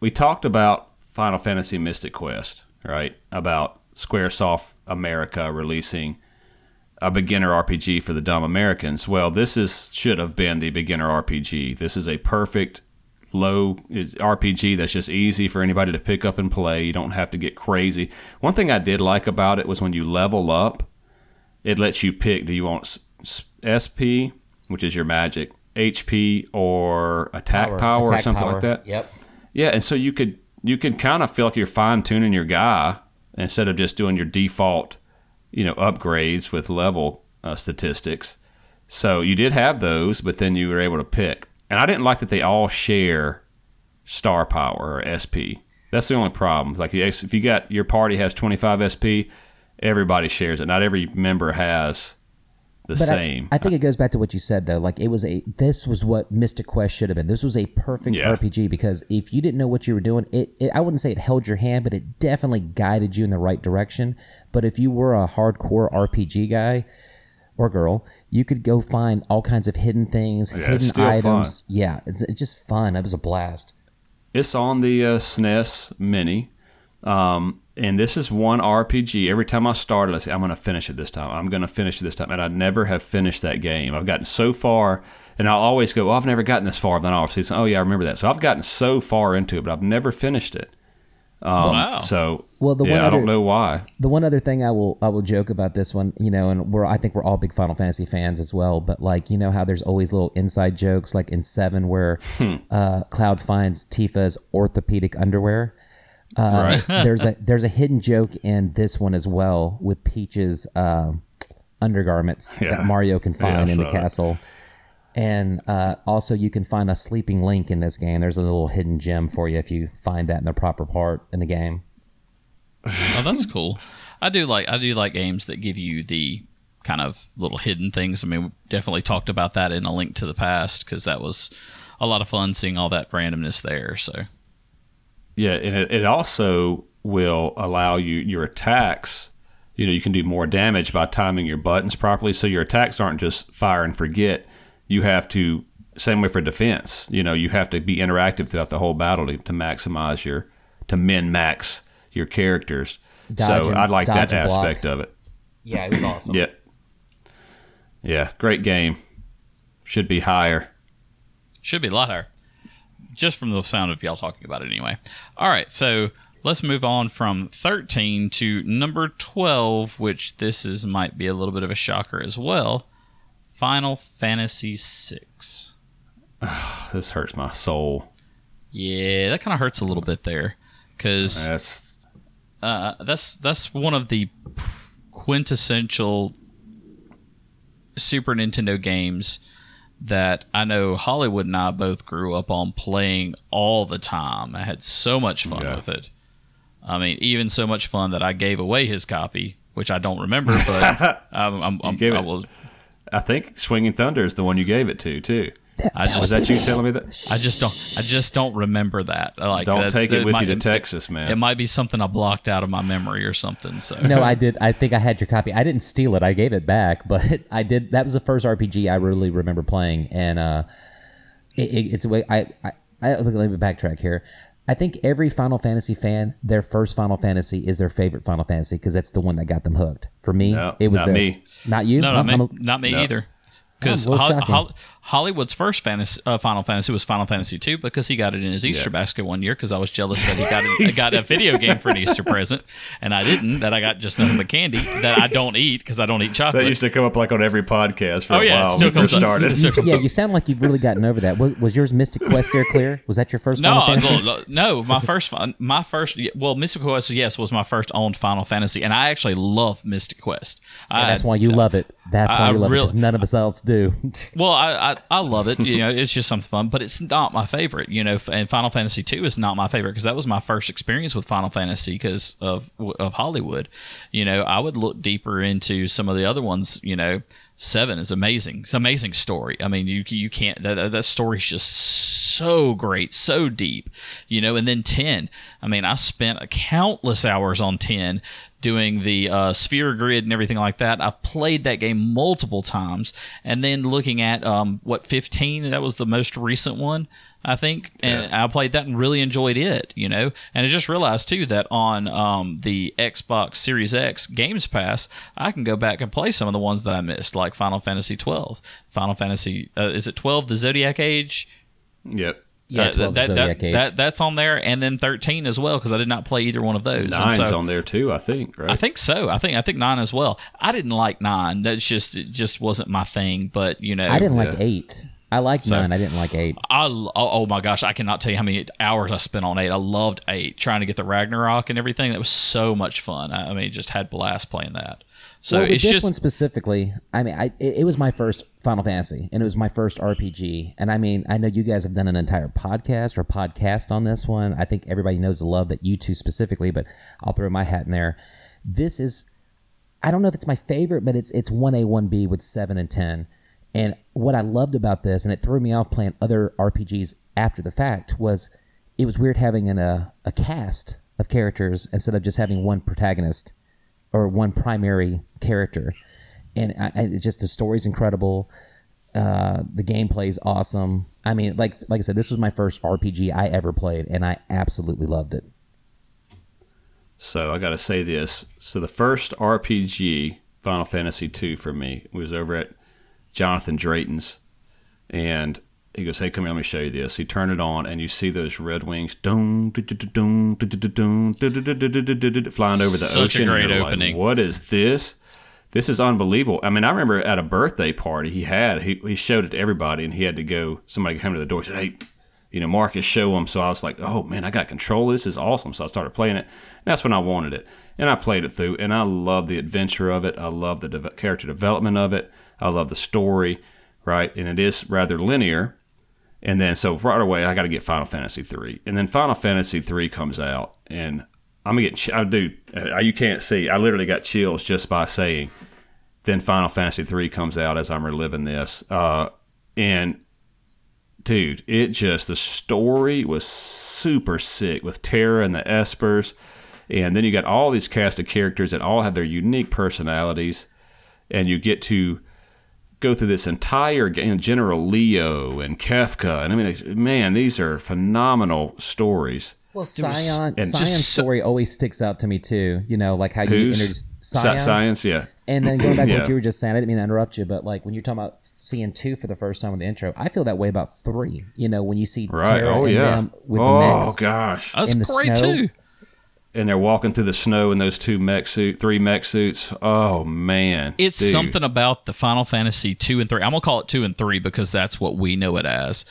we talked about Final Fantasy Mystic Quest, right? About SquareSoft America releasing a beginner RPG for the dumb Americans. Well, this is should have been the beginner RPG. This is a perfect low RPG that's just easy for anybody to pick up and play. You don't have to get crazy. One thing I did like about it was when you level up, it lets you pick do you want SP, which is your magic, HP or attack power, or attack something power. like that. Yep. Yeah, and so you could you can kind of feel like you're fine tuning your guy instead of just doing your default, you know, upgrades with level uh, statistics. So you did have those, but then you were able to pick. And I didn't like that they all share star power or SP. That's the only problem. Like if you got your party has 25 SP, everybody shares it. Not every member has the But I- same. I, think it goes back to what you said though. Like it was a this was what Mystic Quest should have been. This was a perfect Yeah. RPG because if you didn't know what you were doing, it, it I wouldn't say it held your hand, but it definitely guided you in the right direction. But if you were a hardcore RPG guy or girl, you could go find all kinds of hidden things, Yeah, hidden items. Yeah, it's, it's just fun. It was a blast. It's on the uh, SNES Mini. Um, and this is one RPG. Every time I start it, I say, I'm going to finish it this time. I'm going to finish it this time. And I never have finished that game. I've gotten so far, and I'll always go, well, I've never gotten this far. Then I'll see, oh, yeah, I remember that. So I've gotten so far into it, but I've never finished it. Um, Wow. So, Well, the yeah, one I don't know why. The one other thing I will I will joke about this one, you know, and we're I think we're all big Final Fantasy fans as well. But like you know how there's always little inside jokes, like in Seven where uh, Cloud finds Tifa's orthopedic underwear. Uh, there's a there's a hidden joke in this one as well with Peach's um undergarments Yeah. that Mario can Yeah, find in the that. castle. And uh, also, you can find a sleeping link in this game. There's a little hidden gem for you if you find that in the proper part in the game. Oh, that's cool. I do like I do like games that give you the kind of little hidden things. I mean, we definitely talked about that in a link to the past because that was a lot of fun seeing all that randomness there. So Yeah, and it, it also will allow you your attacks. You know, you can do more damage by timing your buttons properly, so your attacks aren't just fire and forget. You have to same way for defense. You know, you have to be interactive throughout the whole battle to, to maximize your to min max your characters. Dodge so and- I like that dodge and block. aspect of it. Yeah, it was awesome. Yeah, yeah, great game. Should be higher. should be a lot higher, just from the sound of y'all talking about it anyway. All right, so let's move on from 13 to number 12, which this is might be a little bit of a shocker as well. Final Fantasy VI. This hurts my soul. Yeah, that kind of hurts a little bit there, because That's uh, that's that's one of the quintessential Super Nintendo games that I know Hollywood and I both grew up on playing all the time. I had so much fun Yeah. with it. I mean, even so much fun that I gave away his copy, which I don't remember, but I'm, I'm, I'm, I was I think Swinging Thunder is the one you gave it to too. I just Is that you telling me that? I just don't. I just don't remember that. Like, Don't that's- take it with might, you to Texas, man. It might be something I blocked out of my memory or something. So No, I did. I think I had your copy. I didn't steal it. I gave it back, but I did. That was the first RPG I really remember playing, and uh, it, it, it's a way. I, I, I look. Let me backtrack here. I think every Final Fantasy fan, their first Final Fantasy is their favorite Final Fantasy because that's the one that got them hooked. For me, No, it was not this. me. Not you. no, not I'm- me, I'm a- not me either. Because Oh, well, shocking. Hollywood's first fantasy, uh, Final Fantasy was Final Fantasy two because he got it in his Easter basket one year because I was jealous that he got it, got a video game for an Easter present and I didn't. That I got just nothing but candy that I don't eat because I don't eat chocolate. That used to come up like on every podcast for Oh, a yeah, it while still when we first comes up. started. It still yeah, you sound like you've really gotten over that. Was, was yours Mystic Quest there clear? Was that your first No, Final Fantasy? well, no, my first, my first, well, Mystic Quest, yes, was my first owned Final Fantasy, and I actually love Mystic Quest. I, that's why you love it. That's why I you love it because none of us else do. Well, I, I love it. You know, it's just something fun, but it's not my favorite. You know, and Final Fantasy two is not my favorite because that was my first experience with Final Fantasy because of of Hollywood. You know, I would look deeper into some of the other ones. You know, seven is amazing. It's an amazing story. I mean, you you can't that that- story's just so great, so deep. You know, and then ten. I mean, I spent countless hours on ten doing the uh, sphere grid and everything like that. I've played that game multiple times, and then looking at um, what 15, that was the most recent one, I think, and I played that and really enjoyed it. You know, and I just realized too that on um, the Xbox Series X Games Pass, I can go back and play some of the ones that I missed, like Final Fantasy 12, Final Fantasy uh, is it 12, the Zodiac Age. Yep. yeah, Uh, 12 that, Zodiac that, Age. that- that's on there, and then 13 as well because I did not play either one of those. And Nine's so- on there too, I think, right? I think so. I think I think nine as well. I didn't like nine. That's just it just wasn't my thing. But you know, I didn't like Yeah. eight. I liked nine. I didn't like eight. I oh, oh my gosh, I cannot tell you how many hours I spent on eight. I loved eight, trying to get the Ragnarok and everything. That was so much fun. I, I mean, just had blast playing that. So well, this just one specifically, I mean, I, it, it was my first Final Fantasy, and it was my first RPG. And I mean, I know you guys have done an entire podcast or podcast on this one. I think everybody knows the love that you two specifically, but I'll throw my hat in there. This is, I don't know if it's my favorite, but it's it's one A one B with seven and ten. And what I loved about this, and it threw me off playing other RPGs after the fact, was it was weird having an, a a cast of characters instead of just having one protagonist or one primary character. And I, just the story's incredible. Uh, the gameplay is awesome. I mean, like like I said, this was my first RPG I ever played, and I absolutely loved it. So I got to say this. So the first RPG, Final Fantasy II, for me was over at Jonathan Drayton's, and he goes, "Hey, come here, let me show you this." He turned it on, and you see those red wings, flying over the ocean. Such a great opening. What is this? This is unbelievable. I mean, I remember at a birthday party he had, he, he showed it to everybody, and he had to go. Somebody came to the door, said, "Hey, you know, Marcus, show him." So I was like, "Oh man, I got control. This is awesome." So I started playing it. And that's when I wanted it, and I played it through, and I love the adventure of it. I love the de- character development of it. I love the story, right? And it is rather linear. And then, so right away, I got to get Final Fantasy three. And then Final Fantasy three comes out, and I'm gonna get. I do. You can't see. I literally got chills just by saying. Then Final Fantasy three comes out as I'm reliving this, uh, and dude, it just the story was super sick with Terra and the Espers, and then you got all these cast of characters that all have their unique personalities, and you get to go through this entire game. General Leo and Kefka, and I mean, man, these are phenomenal stories. Well, Cyan, and Cyan's just story always sticks out to me too. You know, like how you Who's introduced Cyan, science? Yeah, and then going back to what you were just saying. I didn't mean to interrupt you, but like when you're talking about seeing two for the first time in the intro, I feel that way about three. You know, when you see right. Terra oh and yeah. them with oh the mechs. gosh. that's in the great snow. too. And they're walking through the snow in those two mech suit, three mech suits. Oh man, It's Dude. something about the Final Fantasy two and three. I'm gonna call it two and three because that's what we know it as.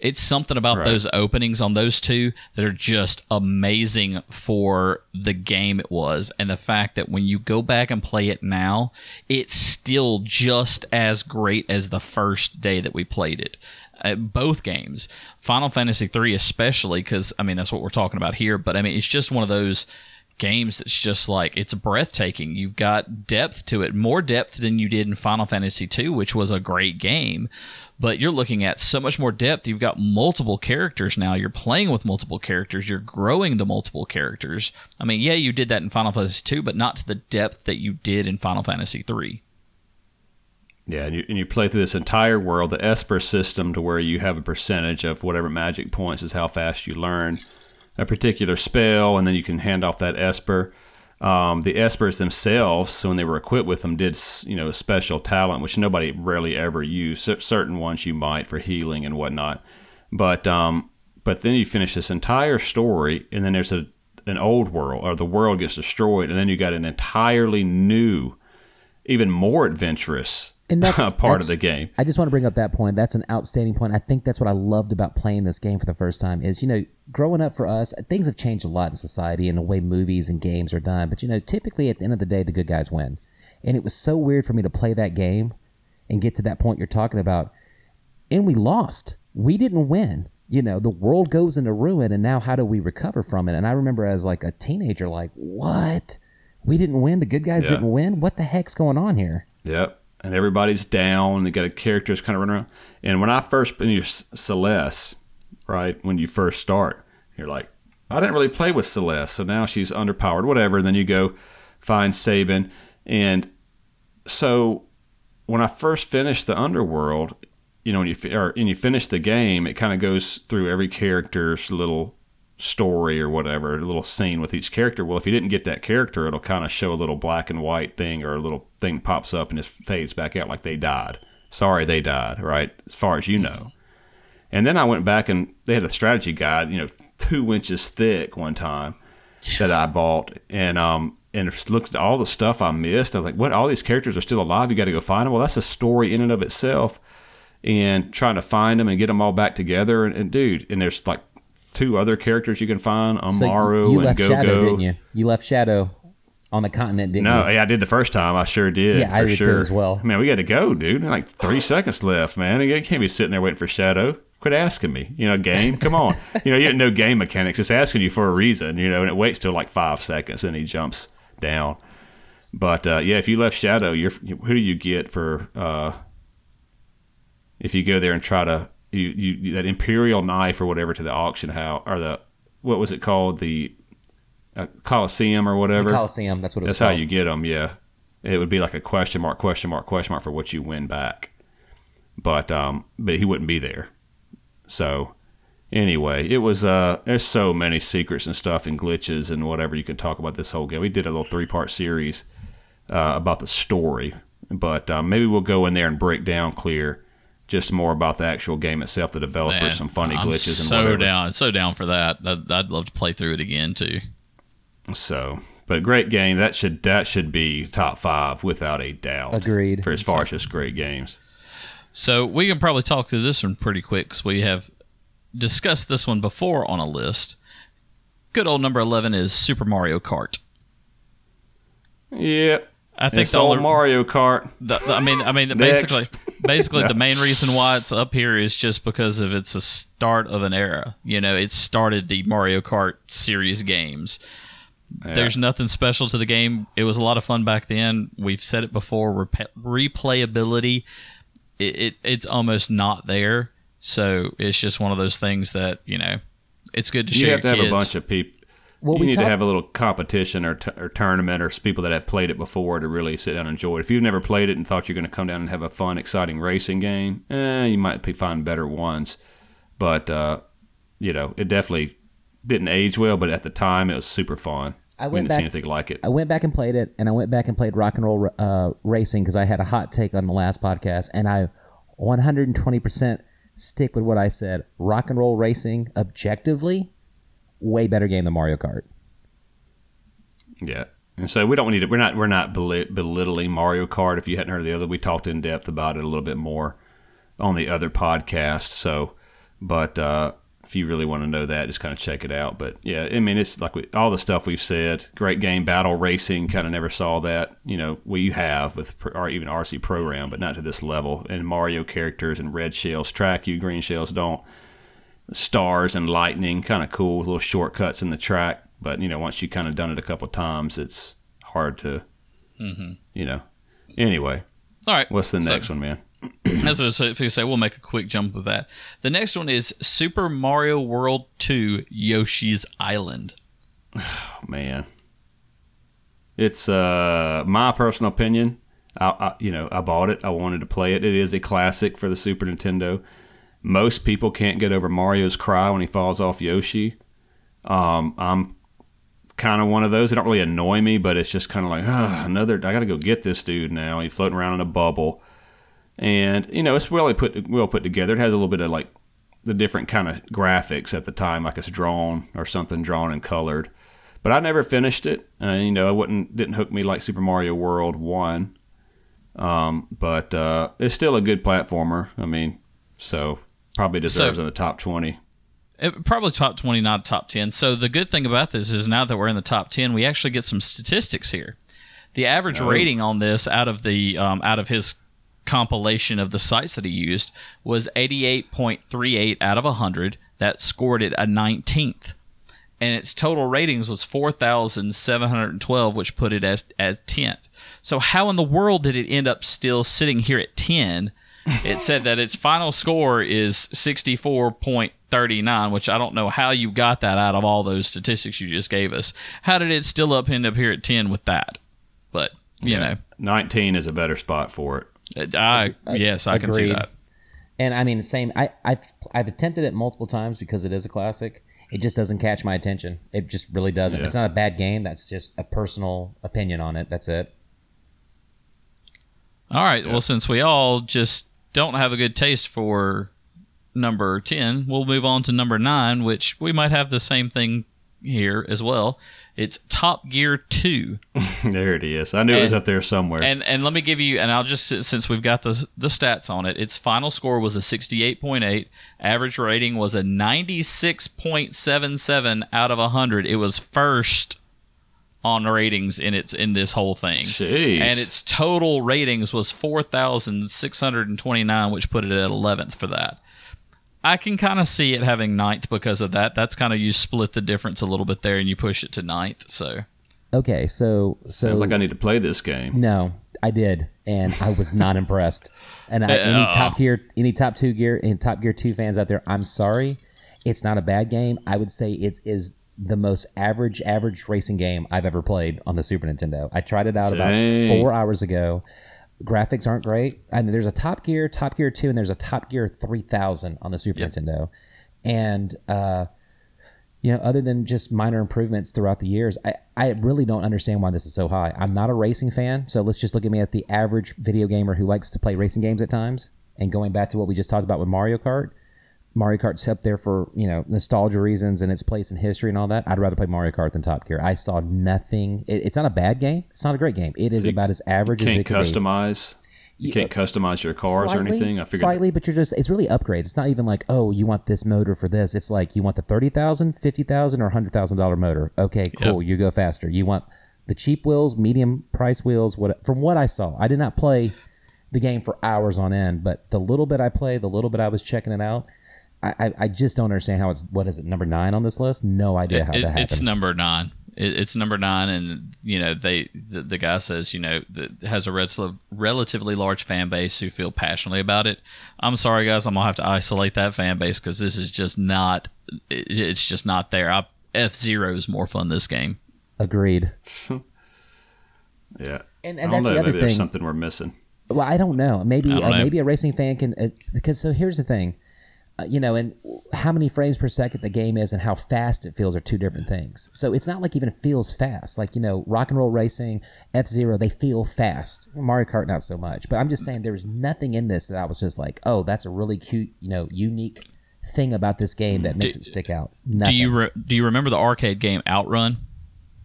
It's something about Right. those openings on those two that are just amazing for the game it was, and the fact that when you go back and play it now, it's still just as great as the first day that we played it. Uh, both games, Final Fantasy three especially, because I mean that's what we're talking about here. But I mean it's just one of those games that's just like it's breathtaking. You've got depth to it, more depth than you did in Final Fantasy II, which was a great game. But you're looking at so much more depth. You've got multiple characters now. You're playing with multiple characters. You're growing the multiple characters. I mean, yeah, you did that in Final Fantasy II, but not to the depth that you did in Final Fantasy III. Yeah, and you, and you play through this entire world, the Esper system, to where you have a percentage of whatever magic points is how fast you learn a particular spell, and then you can hand off that Esper. Um, the Espers themselves, when they were equipped with them, did you know a special talent which nobody rarely ever used. certain ones you might for healing and whatnot, but um, but then you finish this entire story, and then there's a an old world, or the world gets destroyed, and then you got an entirely new, even more adventurous and that's part that's, of the game. I just want to bring up that point. That's an outstanding point. I think that's what I loved about playing this game for the first time. Is you know, growing up for us, things have changed a lot in society and the way movies and games are done. But you know, typically at the end of the day, the good guys win. And it was so weird for me to play that game and get to that point you're talking about, and we lost. We didn't win. You know, the world goes into ruin, and now how do we recover from it? And I remember as like a teenager, like, what? We didn't win. The good guys yeah. didn't win. What the heck's going on here? Yep and everybody's down. And They got a character characters kind of running around. And when I first, in your Celes, right, when you first start, you're like, I didn't really play with Celes, so now she's underpowered, whatever. And then you go find Sabin. And so when I first finished the Underworld, you know, when you, or, and you finish the game, it kind of goes through every character's little story or whatever, a little scene with each character. Well, if you didn't get that character, it'll kind of show a little black and white thing or a little thing pops up and just fades back out like they died. Sorry, they died, right? As far as you know. And then I went back and they had a strategy guide, you know, two inches thick one time that I bought. And, um, and looked at all the stuff I missed. I was like, what? All these characters are still alive. You got to go find them. Well, that's a story in and of itself. And trying to find them and get them all back together. And, and dude, and there's like two other characters you can find, Umaro so you left and Gogo. Shadow, didn't you? You left Shadow on the continent, didn't no, you? No, yeah, I did the first time. I sure did. Yeah, I did sure. as well. Man, we got to go, dude. Like three seconds left, man. You can't be sitting there waiting for Shadow. Quit asking me. You know, game. Come on. you know, you didn't know game mechanics. It's asking you for a reason. You know, and it waits till like five seconds, and he jumps down. But uh, yeah, if you left Shadow, you're who do you get for uh, if you go there and try to you, you that imperial knife or whatever to the auction house or the what was it called the uh, Coliseum or whatever. The Coliseum, that's what it That's how you get them. Yeah, it would be like a question mark, question mark, question mark for what you win back. But um, but he wouldn't be there. So anyway, it was uh, there's so many secrets and stuff and glitches and whatever you can talk about this whole game. We did a little three part series uh, about the story, but um, maybe we'll go in there and break down clear just more about the actual game itself, the developers, Man, some funny I'm glitches, and so down, so down for that. I'd, I'd, love to play through it again too. So, but great game. That should that should be top five without a doubt. Agreed. For as far as just great games. So we can probably talk through this one pretty quick because we have discussed this one before on a list. Good old number eleven is Super Mario Kart. Yep. I think it's the old Mario Kart. The, I mean, I mean, basically, basically, no. the main reason why it's up here is just because of it's a start of an era. You know, it started the Mario Kart series games. Yeah. There's nothing special to the game. It was a lot of fun back then. We've said it before. Rep- replayability, it, it it's almost not there. So it's just one of those things that you know, it's good to you share. You have to have a bunch of people well, you we need talk- to have a little competition or, t- or tournament or people that have played it before to really sit down and enjoy it. If you've never played it and thought you're going to come down and have a fun, exciting racing game, eh, you might find better ones. But uh, you know, it definitely didn't age well. But at the time, it was super fun. I went we didn't back, see anything like it. I went back and played it, and I went back and played Rock and Roll uh, Racing because I had a hot take on the last podcast, and I 120 percent stick with what I said. Rock and Roll Racing, objectively, way better game than Mario Kart. Yeah. And so we don't need to. We're not. We're not belittling Mario Kart. If you hadn't heard the other, we talked in depth about it a little bit more on the other podcast. So, but uh, if you really want to know that, just kind of check it out. But yeah, I mean, it's like we, all the stuff we've said. Great game, battle racing. Kind of never saw that. You know, we have with or even R.C. Pro-Am, but not to this level. And Mario characters and red shells track you, green shells don't stars and lightning, kind of cool, with little shortcuts in the track. But you know, once you kind of done it a couple times, it's hard to, you know. Anyway, All right. what's the so- next one, man? That's what I was going to say. We'll make a quick jump with that. The next one is Super Mario World 2 Yoshi's Island. Oh, man, it's uh my personal opinion. I, I you know I bought it. I wanted to play it. It is a classic for the Super Nintendo. Most people can't get over Mario's cry when he falls off Yoshi. Um, I'm kind of one of those. It don't really annoy me, but it's just kind of like, ah, another. I got to go get this dude now. He's floating around in a bubble, and you know it's really put well put together. It has a little bit of like the different kind of graphics at the time, like it's drawn or something drawn and colored. But I never finished it. Uh, you know, it wouldn't didn't hook me like Super Mario World one. Um, but uh, it's still a good platformer. I mean, so probably deserves So- in the top twenty. It, probably top 20, not top 10. So the good thing about this is now that we're in the top 10, we actually get some statistics here. The average rating on this out of the um, out of his compilation of the sites that he used was 88.38 out of 100. That scored it a 19th. And its total ratings was 4,712, which put it as, as 10th. So, how in the world did it end up still sitting here at 10? It said that its final score is 64.39, which I don't know how you got that out of all those statistics you just gave us. How did it still up end up here at 10 with that? But, you know, nineteen is a better spot for it. know, I, yes, I can see that. And I mean, the same. I, I've I've attempted it multiple times because it is a classic. It just doesn't catch my attention. It just really doesn't. It's not a bad game. That's just a personal opinion on it. That's it. All right. Well, since we all just don't have a good taste for number 10, we'll move on to number 9, which we might have the same thing here as well. It's Top Gear 2. there it is. I knew it was up there somewhere. And and let me give you and I'll just since we've got the the stats on it, its final score was a 68.8, average rating was a 96.77 out of 100. It was first on ratings in its in this whole thing. Jeez. And its total ratings was 4,629, which put it at 11th for that. I can kind of see it having ninth because of that. That's kind of you split the difference a little bit there and you push it to ninth. So Okay, so so Sounds like I need to play this game. no, I did, and I was not impressed. And I, any top gear, any top two gear, and top gear two fans out there, I'm sorry. It's not a bad game. I would say it is the most average, average racing game I've ever played on the Super Nintendo. I tried it out about four hours ago. Graphics aren't great. I mean, there's a Top Gear, Top Gear 2, and there's a Top Gear 3000 on the Super Nintendo. And, uh, you know, other than just minor improvements throughout the years, I, I really don't understand why this is so high. I'm not a racing fan, so let's just look at me at the average video gamer who likes to play racing games at times. And going back to what we just talked about with Mario Kart, Mario Kart's up there for you know nostalgia reasons and its place in history and all that. I'd rather play Mario Kart than Top Gear. I saw nothing. It, it's not a bad game. It's not a great game. It is about as average as it can be. customize. You can't customize your cars or anything. I figured. slightly, but you're just it's really upgrades. It's not even like oh you want this motor for this. It's like you want the thirty thousand, fifty thousand, or hundred thousand dollar motor. Okay, cool. You go faster. You want the cheap wheels, medium price wheels. What from what I saw, I did not play the game for hours on end, but the little bit I played, the little bit I was checking it out. I, I, I just don't understand how it's what is it number nine on this list? No idea how it- that it's number nine. It, it's number nine, and you know they the, the guy says you know that has a rel- relatively large fan base who feel passionately about it. I'm sorry, guys, I'm gonna have to isolate that fan base because this is just not. It, it's just not there. F Zero is more fun this game. Agreed. Yeah. And- and I don't that's know, the other maybe thing. something we're missing. Well, I don't know. Maybe don't uh, know. maybe a racing fan can uh, because so here's the thing, Uh, you know, and how many frames per second the game is and how fast it feels are two different things. So it's not like even feels fast. Like you know, rock and roll racing, F Zero, they feel fast. Mario Kart not so much. But I'm just saying there was nothing in this that I was just like, oh, that's a really cute, you know, unique thing about this game that makes it stick out. Nothing. Do you re- do you remember the arcade game Outrun?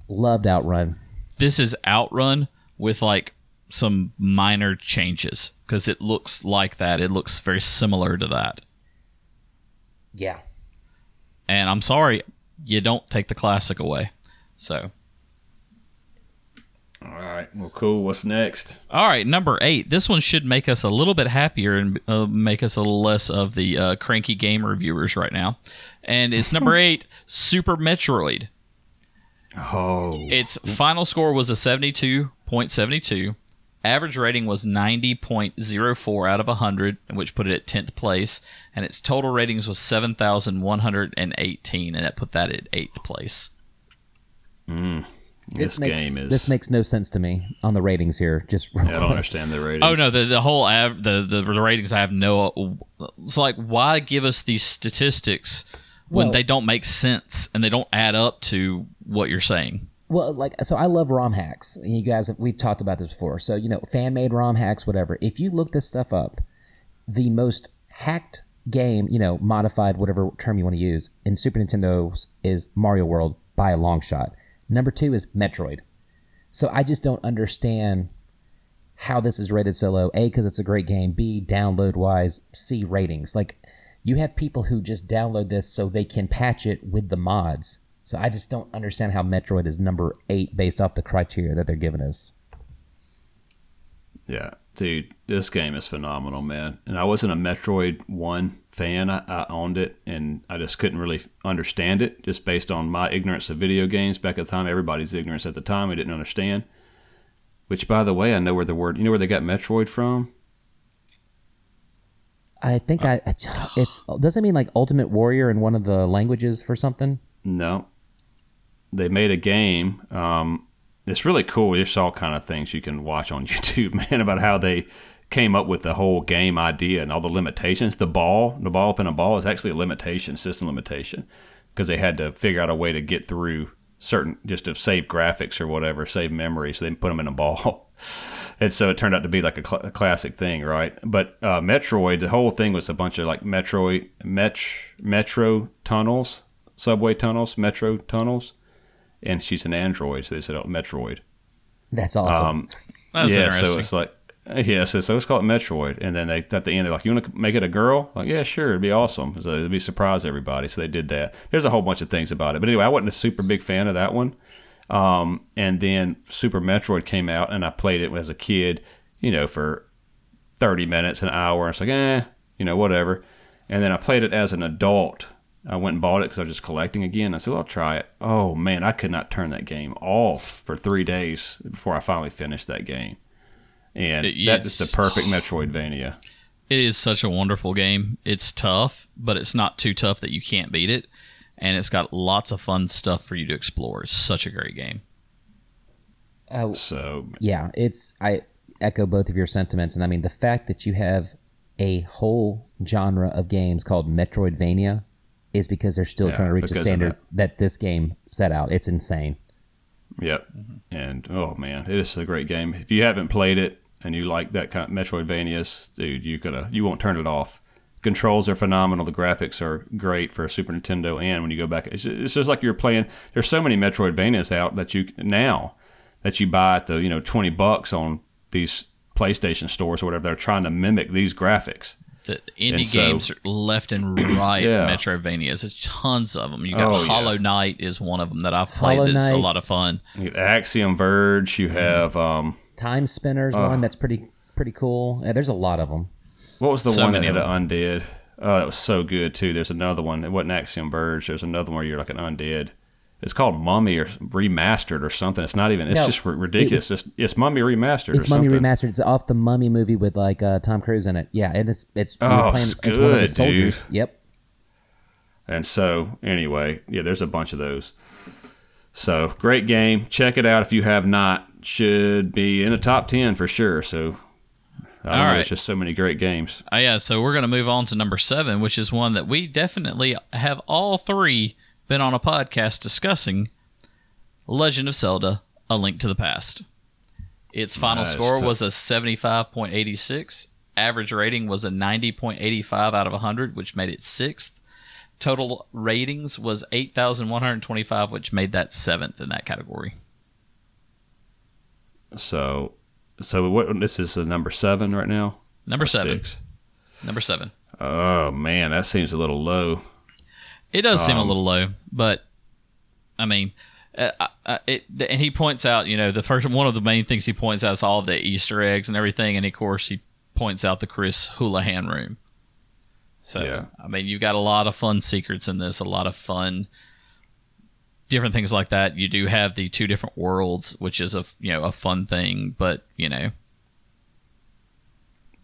loved Outrun? This is Outrun with like some minor changes because it looks like that. It looks very similar to that. Yeah. And I'm sorry, you don't take the classic away. So, All right. Well, cool. What's next? all right, number eight. This one should make us a little bit happier and uh, make us a little less of the uh, cranky game reviewers right now. And it's number eight, Super Metroid. Oh, Its final score was a 72.72. Average rating was 90.04 out of 100, which put it at 10th place. And its total ratings was 7,118, and that put that at 8th place. Hmm. this makes, game is. This makes no sense to me on the ratings here. Just real I don't understand the ratings. Oh no, the the whole av- the, the the ratings I have no. It's like why give us these statistics when Well- they don't make sense and they don't add up to what you're saying. Well, like so, I love ROM hacks. You guys, we've talked about this before. So you know, fan made ROM hacks, whatever. If you look this stuff up, the most hacked game, you know, modified, whatever term you want to use, in Super Nintendo's is Mario World by a long shot. Number two is Metroid. So I just don't understand how this is rated so low. A, because it's a great game. B, download wise. C, ratings. Like you have people who just download this so they can patch it with the mods. So I just don't understand how Metroid is number eight based off the criteria that they're giving us. Yeah, dude, this game is phenomenal, man. And I wasn't a Metroid One fan. I, I owned it, and I just couldn't really understand it, just based on my ignorance of video games back at the time. Everybody's ignorance at the time, we didn't understand. Which, by the way, I know where the word. You know where they got Metroid from? I think I it's does it mean like Ultimate Warrior in one of the languages for something? No. They made a game. Um, it's really cool. There's all kind of things you can watch on YouTube, man, about how they came up with the whole game idea and all the limitations. The ball, the ball up in a ball is actually a limitation, system limitation, because they had to figure out a way to get through certain, just to save graphics or whatever, save memory, so they put them in a ball. and so it turned out to be like a, cl- a classic thing, right? But uh, Metroid, the whole thing was a bunch of like Metroid, met- metro tunnels, subway tunnels, metro tunnels and she's an android, so they said, "Oh, Metroid." That's awesome. Um, That's yeah, interesting. so it's like, yeah, so, so it's called Metroid, and then they at the end they're like, "You want to make it a girl?" Like, yeah, sure, it'd be awesome. So it'd be surprise everybody. So they did that. There's a whole bunch of things about it, but anyway, I wasn't a super big fan of that one. Um, and then Super Metroid came out, and I played it as a kid, you know, for thirty minutes, an hour. It's like, eh, you know, whatever. And then I played it as an adult. I went and bought it because I was just collecting again. I said, well, I'll try it. Oh man, I could not turn that game off for three days before I finally finished that game. And It- that is the perfect Metroidvania. It is such a wonderful game. It's tough, but it's not too tough that you can't beat it. And it's got lots of fun stuff for you to explore. It's such a great game. Oh, So yeah, it's I echo both of your sentiments, and I mean the fact that you have a whole genre of games called Metroidvania is because they're still Yeah, trying to reach the standard that. that this game set out. It's insane. Yep. And oh man, it is a great game. If you haven't played it and you like that kind of Metroidvanias, dude, you could you won't turn it off. Controls are phenomenal. The graphics are great for a Super Nintendo. And when you go back, it's, it's just like you're playing. There's so many Metroidvanias out that you now that you buy at the you know twenty bucks on these PlayStation stores or whatever. They're trying to mimic these graphics. The indie And so- games are left and right Yeah. Metroidvanias. There's tons of them. You got Oh, yeah. Hollow Knight is one of them that I've played. Hollow that's a lot of fun. You get Axiom Verge. You have um, Time Spinners one that's pretty pretty cool. Yeah, there's a lot of them. What was the So one that many had of an undead? Oh, that was so good too. There's another one. It wasn't Axiom Verge. There's another one where you're like an undead. It's called Mummy or remastered or something. It's not even. It's No, just ri- ridiculous. it's- It's, it's Mummy remastered. It's or Mummy something. remastered. It's off the Mummy movie with like uh, Tom Cruise in it. Yeah, and it's it's you're Oh, playing it's as one of the soldiers. dude. Yep. And so anyway, yeah, there's a bunch of those. So great game. Check it out if you have not. Should be in the top ten for sure. So. I don't All know, right. It's just so many great games. Oh, yeah, so we're going to move on to number seven, which is one that we definitely have all three been on a podcast discussing Legend of Zelda A Link to the Past. Its final Nice. score was a 75.86. Average rating was a 90.85 out of 100, which made it sixth. Total ratings was 8,125, which made that seventh in that category. So, so what? This is the number seven right now. Number seven. Six. Number seven. Oh man, that seems a little low. It does seem a Um, little low, but I mean, uh, uh, uh, it, and he points out, you know, the first one of the main things he points out is all the Easter eggs and everything, and of course he points out the Chris Houlihan room. So Yeah. I mean, you've got a lot of fun secrets in this, a lot of fun different things like that. You do have the two different worlds, which is a you know a fun thing, but you know.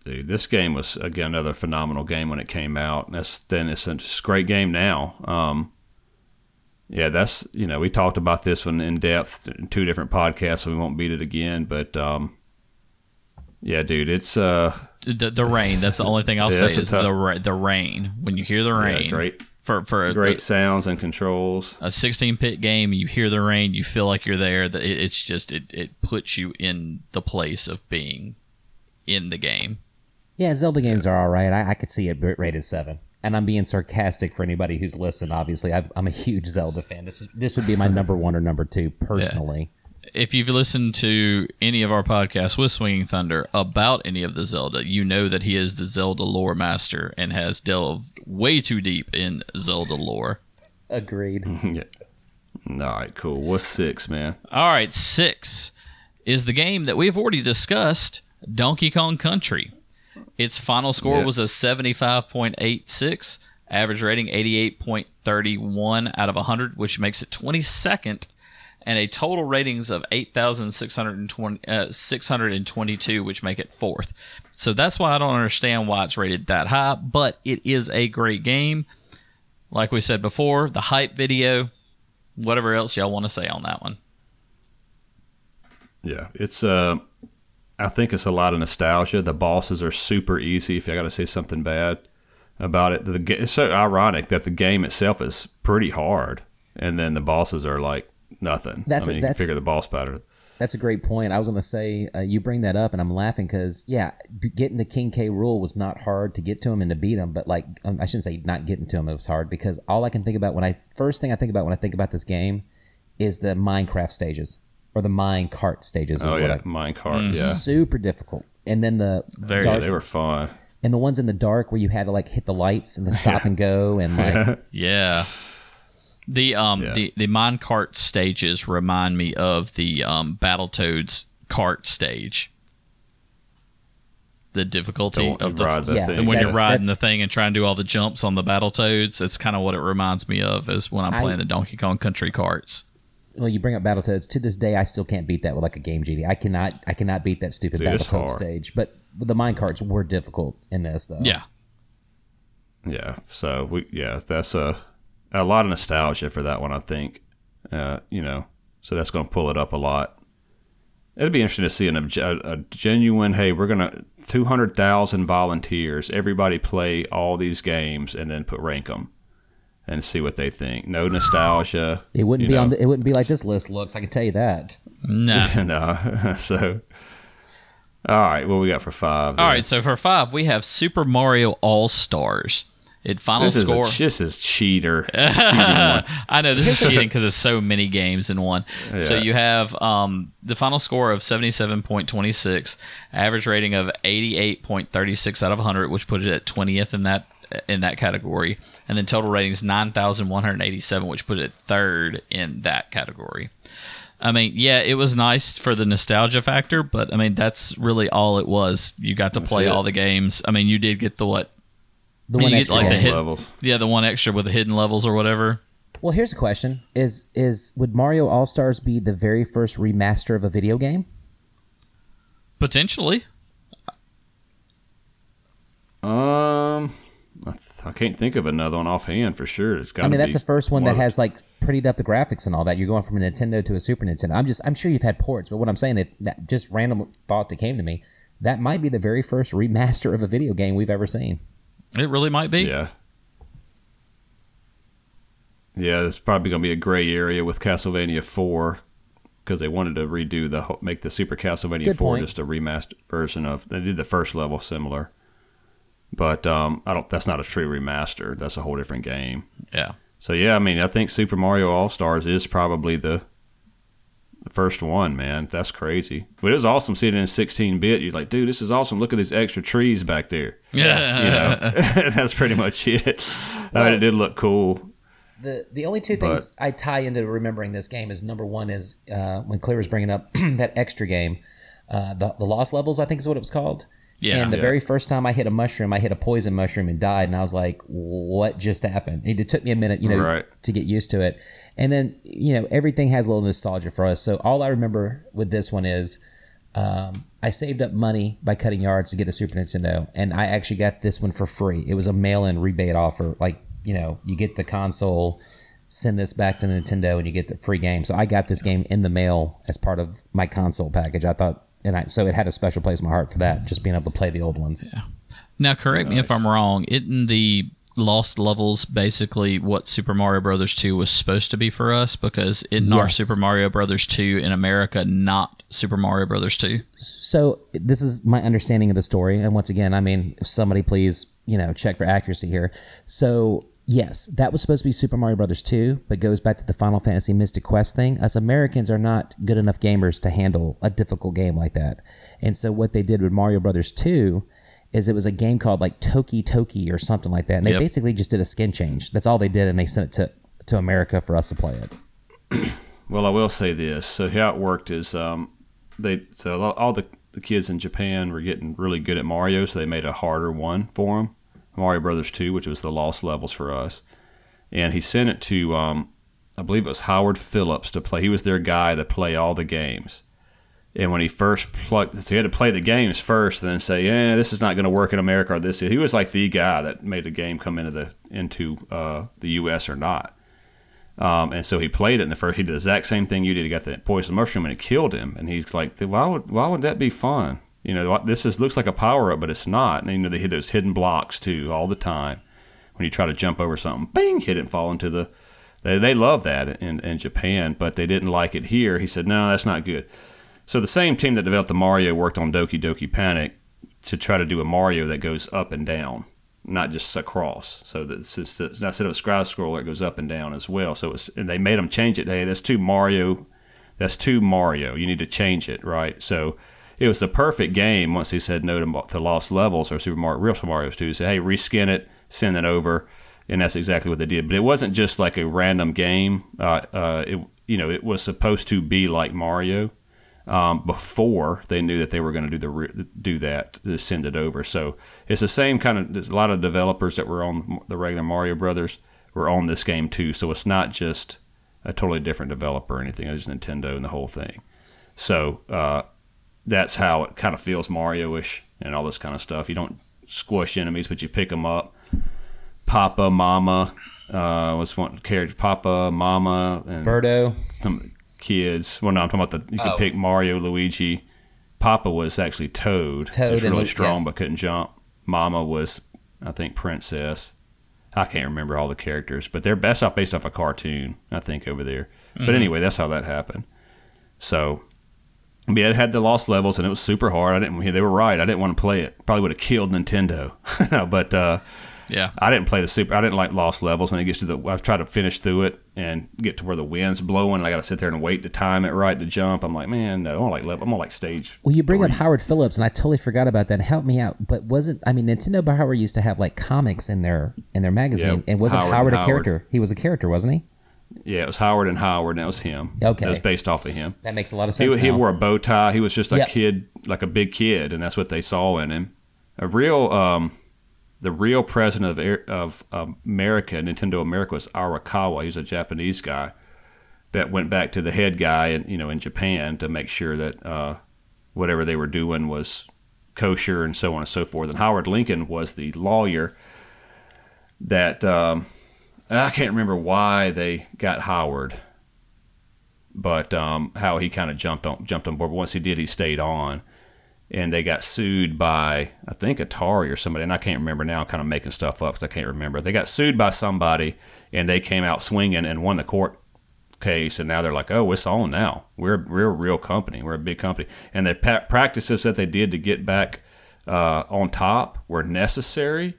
Dude, this game was again another phenomenal game when it came out. That's then it's a great game now. Um, yeah, that's you know we talked about this one in depth in two different podcasts, so we won't beat it again. But um, yeah, dude, it's uh the, the rain. That's the only thing I'll Yeah, say is tough- the ra- the rain. When you hear the rain, great. for for a, great sounds and controls. a 16 bit game. You hear the rain, you feel like you're there. It, it's just it it puts you in the place of being in the game. Yeah, Zelda games are all right. I, I could see it rated seven. And I'm being sarcastic for anybody who's listened. Obviously, I've, I'm a huge Zelda fan. This is this would be my number one or number two personally. if you've listened to any of our podcasts with Swinging Thunder about any of the Zelda, you know that he is the Zelda lore master and has delved way too deep in Zelda lore. Agreed. yeah. All right, cool. What's six, man? All right, six is the game that we've already discussed Donkey Kong Country. Its final score Yeah. was a 75.86, average rating 88.31 out of 100, which makes it 22nd, and a total ratings of 8,620 uh, 622, which make it fourth. So that's why I don't understand why it's rated that high, but it is a great game. Like we said before, the hype video, whatever else y'all want to say on that one. Yeah, it's uh, I think it's a lot of nostalgia. The bosses are super easy. If I got to say something bad about it, the, it's so ironic that the game itself is pretty hard, and then the bosses are like nothing. That's- I mean, you that's- figure the boss battle. That's a great point. I was going to say, uh, you bring that up, and I'm laughing because, yeah, b- getting the King K. Rool was not hard to get to him and to beat him, but like, um, I shouldn't say not getting to him, it was hard because all I can think about when I, first thing I think about when I think about this game is the Minecraft stages or the mine cart stages. Is Oh what yeah, I, minecart. Yeah, Super difficult. And then the Very- dark, they were fun. and the ones in the dark where you had to like hit the lights and the stop and go and like, Yeah. The um Yeah. the the minecart stages remind me of the um Battletoads cart stage. The difficulty Don't of the ride that Yeah, thing. and when That's- you're riding the thing and trying to do all the jumps on the Battletoads, that's kind of what it reminds me of is when I'm I- playing the Donkey Kong Country carts. Well, you bring up Battletoads. To this day, I still can't beat that with like a Game Genie. I cannot, I cannot beat that stupid Dude, it's Battletoad stage. But the mine carts were difficult in this though. Yeah. Yeah, so we yeah, that's a a lot of nostalgia for that one. I think, uh, you know, so that's going to pull it up a lot. It'd be interesting to see an, obje- a, a genuine. Hey, we're gonna two hundred thousand volunteers. Everybody play all these games and then put rank them and see what they think. No nostalgia. It wouldn't be know. on. The, it wouldn't be like this list looks. I can tell you that. No, no. so, all right, what we got for five? all right, so for 5, we have Super Mario All-Stars. It final this is score a, this is cheater. I know this is cheating because it's so many games in one. So you have um, the final score of seventy-seven point twenty-six, average rating of eighty-eight point thirty-six out of hundred, which put it at twentieth in that in that category, and then total ratings nine thousand one hundred eighty-seven, which put it third in that category. I mean, yeah, it was nice for the nostalgia factor, but I mean that's really all it was. You got to play it. all the games. I mean, you did get the what? The You one get, extra. like, the game. hit- levels. Yeah, the one extra with the hidden levels or whatever. Well, here's a question: Is is would Mario All Stars be the very first remaster of a video game? Potentially. Um, I, th- I can't think of another one offhand for sure. It's got. I mean, that's be the first one that has like prettied up the graphics and all that. You're going from a Nintendo to a Super Nintendo. I'm just, I'm sure you've had ports, but what I'm saying is that just random thought that came to me. That might be the very first remaster of a video game we've ever seen. It really might be. Yeah. Yeah, it's probably going to be a gray area with Castlevania 4 because they wanted to redo the whole- make the Super Castlevania Good 4 point. just a remastered version of. They did the first level similar, but um, I don't. That's not a true remaster. That's a whole different game. Yeah. So yeah, I mean, I think Super Mario All Stars is probably the the first one, man. That's crazy. But it was awesome seeing it in 16 bit. You're like, dude, this is awesome. Look at these extra trees back there. Yeah. You know, that's pretty much it. I mean, it did look cool. The the only two things I tie into remembering this game is number one is uh, when Claire was bringing up that extra game, uh, the the Lost Levels I think is what it was called. Yeah. and the Yeah. very first time I hit a mushroom, I hit a poison mushroom and died. And I was like, what just happened? It took me a minute, you know, Right. to get used to it. And then, you know, everything has a little nostalgia for us. So all I remember with this one is um, I saved up money by cutting yards to get a Super Nintendo. And I actually got this one for free. It was a mail in rebate offer. Like, you know, you get the console, send this back to Nintendo, and you get the free game. So I got this game in the mail as part of my console package. I thought, and I, so it had a special place in my heart for that, just being able to play the old ones. Yeah. Now, correct me if I'm wrong. Isn't the Lost Levels basically what Super Mario Brothers 2 was supposed to be for us? Because in our Yes. Super Mario Brothers 2 in America, not Super Mario Brothers 2. So this is my understanding of the story, and once again, I mean, if somebody please, you know, check for accuracy here. So yes, that was supposed to be Super Mario Brothers 2, but goes back to the Final Fantasy Mystic Quest thing. Us Americans are not good enough gamers to handle a difficult game like that, and so what they did with Mario Brothers 2 is it was a game called like Doki Doki or something like that, and they Yep. basically just did a skin change. That's all they did, and they sent it to to America for us to play it. Well, I will say this. So how it worked is um, they so all- all the, the kids in Japan were getting really good at Mario, so they made a harder one for them, Mario Brothers Two, which was the lost levels for us. And he sent it to um, I believe it was Howard Phillips to play. He was their guy to play all the games. And when he first plugged, so he had to play the games first, and then say, "Yeah, this is not going to work in America." Or this, he was like the guy that made a game come into the into uh, the U.S. or not. Um, and so he played it in the first. He did the exact same thing you did. He got the poison mushroom and it killed him. And he's like, "Why would why would that be fun? You know, this is looks like a power up, but it's not." And you know, they hit those hidden blocks too all the time. When you try to jump over something, bing, hit it and fall into the. They, they love that in, in Japan, but they didn't like it here. He said, "No, that's not good." So the same team that developed the Mario worked on Doki Doki Panic to try to do a Mario that goes up and down, not just across. So that since instead of a side scroller, it goes up and down as well. So they made them change it. Hey, that's too Mario. That's too Mario. You need to change it, right? So it was the perfect game once he said no to, to Lost Levels or Super Mario, Real Super Mario 2. Say, hey, reskin it, send it over, and that's exactly what they did. But it wasn't just like a random game. Uh, uh, it you know it was supposed to be like Mario um, before they knew that they were going to do the re- do that send it over. So it's the same kind of. There's a lot of developers that were on the regular Mario Brothers were on this game too. So it's not just a totally different developer or anything. It's Nintendo and the whole thing. So uh, that's how it kind of feels Mario-ish and all this kind of stuff. You don't squash enemies, but you pick them up. Papa, Mama, uh, what's one character? Papa, Mama, and Birdo, some kids. Well, no, I'm talking about the. You can Oh. pick Mario, Luigi. Papa was actually Toad. Toad was and really Lu- strong yeah. but couldn't jump. Mama was, I think, Princess. I can't remember all the characters, but they're best off based off a cartoon, I think, over there. Mm-hmm. But anyway, that's how that happened. So, yeah, it had the lost levels and it was super hard. I didn't. They were right. I didn't want to play it. Probably would have killed Nintendo. No, but uh, Yeah. I didn't play the super. I didn't like lost levels when it gets to the. I've tried to finish through it and get to where the wind's blowing. And I got to sit there and wait to time it right to jump. I'm like, man, no, I don't like level. I'm on like stage. Well, you bring up. Howard Phillips, and I totally forgot about that. Help me out. But wasn't I mean Nintendo Power used to have like comics in their in their magazine, Yeah, and wasn't Howard Howard, and a Howard. character? He was a character, wasn't he? Yeah, it was Howard and Howard, and that was him. Okay. it was based off of him. That makes a lot of sense. he now. wore a bow tie. He was just a Yeah. kid, like a big kid, and that's what they saw in him. A real, um, the real president of of America, Nintendo America, was Arakawa. He's a Japanese guy that went back to the head guy, in, you know, in Japan to make sure that uh, whatever they were doing was kosher and so on and so forth. And Howard Lincoln was the lawyer that um, I can't remember why they got Howard but um, how he kind of jumped on jumped on board. But once he did, he stayed on, and they got sued by I think Atari or somebody, and I can't remember now. I'm kind of making stuff up because I can't remember. They got sued by somebody, and they came out swinging and won the court case, and now they're like, oh, it's on now. We're we're a real company. We're a big company, and the practices that they did to get back uh, on top were necessary,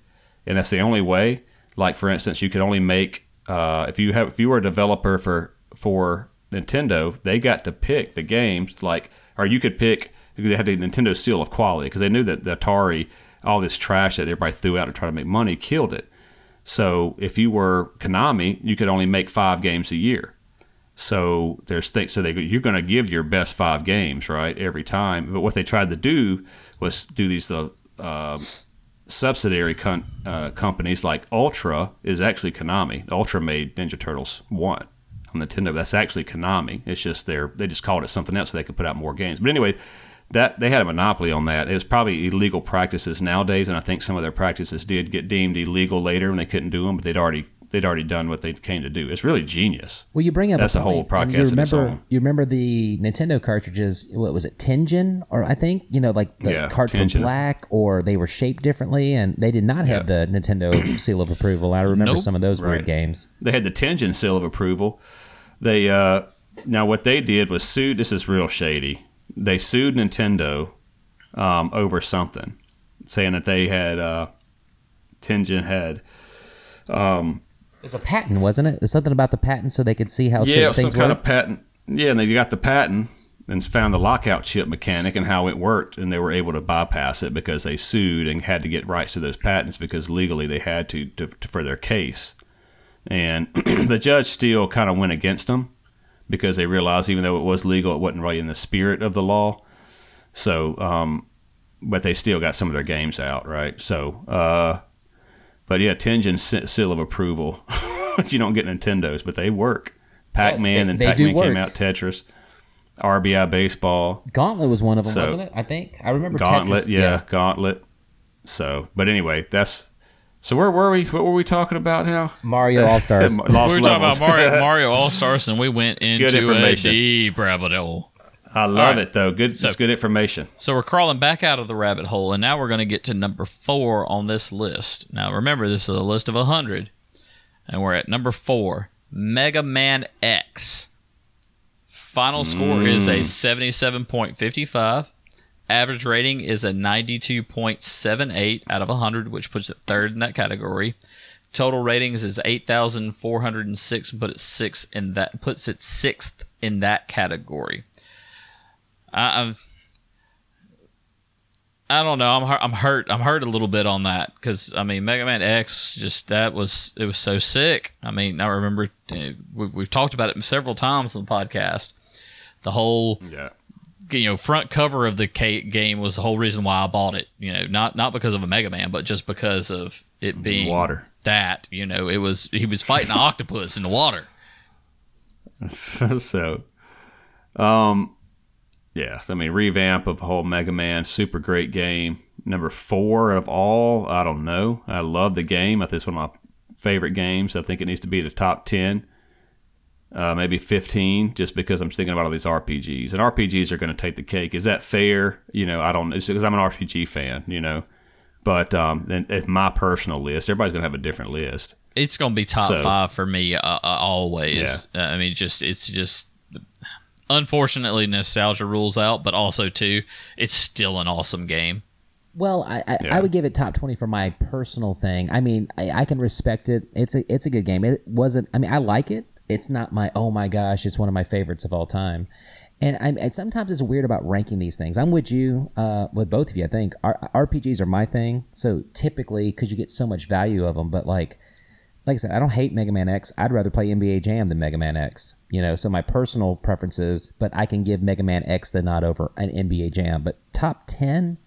and that's the only way. Like for instance, you could only make uh, if you have if you were a developer for for Nintendo, they got to pick the games like, or you could pick. They had the Nintendo seal of quality because they knew that the Atari, all this trash that everybody threw out to try to make money, killed it. So if you were Konami, you could only make five games a year. So there's things. So they you're going to give your best five games right every time. But what they tried to do was do these uh, uh, subsidiary con- uh, companies like Ultra is actually Konami. Ultra made Ninja Turtles one on Nintendo. That's actually Konami. It's just they they just called it something else so they could put out more games. But anyway, that they had a monopoly on that. It was probably illegal practices nowadays, and I think some of their practices did get deemed illegal later when they couldn't do them, but they'd already they'd already done what they came to do. It's really genius. Well, you bring up That's a, whole podcast You remember, you remember the Nintendo cartridges? What was it, Tengen, or I think you know, like the Yeah, cards were black, or they were shaped differently, and they did not have the Nintendo seal of approval. I remember Nope. some of those Right. weird games. They had the Tengen seal of approval. They uh, now what they did was sued. This is real shady. They sued Nintendo um, over something, saying that they had uh, Tengen had It was a patent, wasn't it? There's something about the patent, so they could see how yeah, certain it was some kind work. of patent. Yeah, and they got the patent and found the lockout chip mechanic and how it worked, and they were able to bypass it because they sued and had to get rights to those patents because legally they had to, to, to for their case. And the judge still kind of went against them because they realized even though it was legal, it wasn't really in the spirit of the law. So, um, but they still got some of their games out, right? So, uh, but yeah, Tengen se- seal of approval. you don't get Nintendos, but they work. Pac Man and Pac Man came out. Tetris, RBI baseball, Gauntlet was one of them, So- wasn't it? I think I remember Gauntlet, Tetris. yeah, Gauntlet. So, but anyway, that's so. Where were we? What were we talking about now? Mario All Stars. We were levels. talking about Mario, Mario All Stars, and we went into a information. deep rabbit hole. I love right. it though. Good, it's good information. So we're crawling back out of the rabbit hole, and now we're going to get to number four on this list. Now, remember, this is a list of 100, and we're at number four Mega Man X. Final score is a mm. 77.55. Average rating is a 92.78 out of 100, which puts it third in that category. Total ratings is 8,406, but it's six in that puts it sixth in that category. I, I've I don't know. I'm hurt. I'm hurt. I'm hurt a little bit on that because I mean, Mega Man X just that was it was so sick. I mean, I remember we've we've talked about it several times on the podcast. The whole Yeah. you know front cover of the game was the whole reason why I bought it. You know, not not because of a Mega Man, but just because of it being Water. That you know, it was he was fighting an octopus in the water. so, um, yeah, I mean, revamp of the whole Mega Man, super great game. Number four of all, I don't know. I love the game. I think it's one of my favorite games. I think it needs to be the top 10, uh, maybe 15, just because I'm thinking about all these RPGs. And RPGs are going to take the cake. Is that fair? You know, I don't, it's because I'm an RPG fan, you know. But um, if my personal list, everybody's going to have a different list. It's gonna be top So- five for me uh, uh, always. Uh, I mean, just it's just unfortunately nostalgia rules out, but also too, it's still an awesome game. Well, I I, Yeah. I would give it top twenty for my personal thing. I mean, I, I can respect it. It's a it's a good game. It wasn't. I mean, I like it. It's not my oh my gosh. It's one of my favorites of all time. And I and sometimes it's weird about ranking these things. I'm with you, uh, with both of you. I think R- RPGs are my thing. So typically, because you get so much value of them, but like like I said, I don't hate Mega Man X. I'd rather play NBA Jam than Mega Man X. You know, so my personal preferences, but I can give Mega Man X the nod over an NBA Jam. But top ten,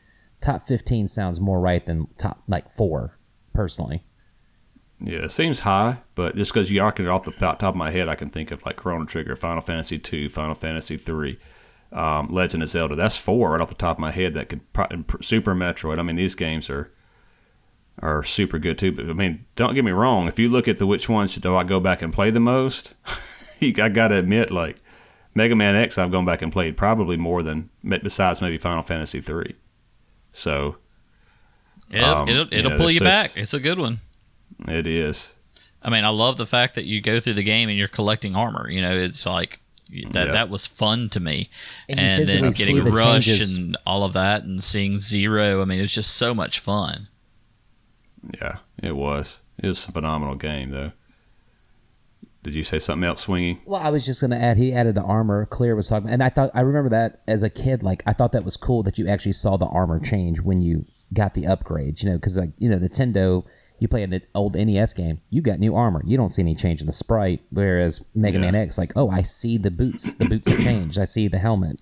top fifteen sounds more right than top like four, personally. Yeah, it seems high, but just because you arc it off the top top of my head, I can think of like Chrono Trigger, Final Fantasy two, Final Fantasy three, um, Legend of Zelda. That's four right off the top of my head. That could pro- Super Metroid. I mean, these games are are super good too. But I mean, don't get me wrong. If you look at the which ones do I go back and play the most, you, I got to admit, like Mega Man X, I've gone back and played probably more than besides maybe Final Fantasy three. So It'll Um, it'll, it'll yeah, pull you back. It's a good one. it is. I mean, I love the fact that you go through the game and you're collecting armor. You know, it's like that. Yeah. That was fun to me. And you then physically see getting the Rush changes. and all of that, and seeing Zero. I mean, it was just so much fun. Yeah, it was. It was a phenomenal game, though. Did you say something else, swinging? Well, I was just gonna add. He added the armor. Clear was talking, and I thought I remember that as a kid. Like I thought that was cool that you actually saw the armor change when you got the upgrades. You know, because like you know Nintendo, you play an old NES game, you got new armor. You don't see any change in the sprite. Whereas Mega Yeah. Man X, like, oh, I see the boots. The boots have changed. I see the helmet.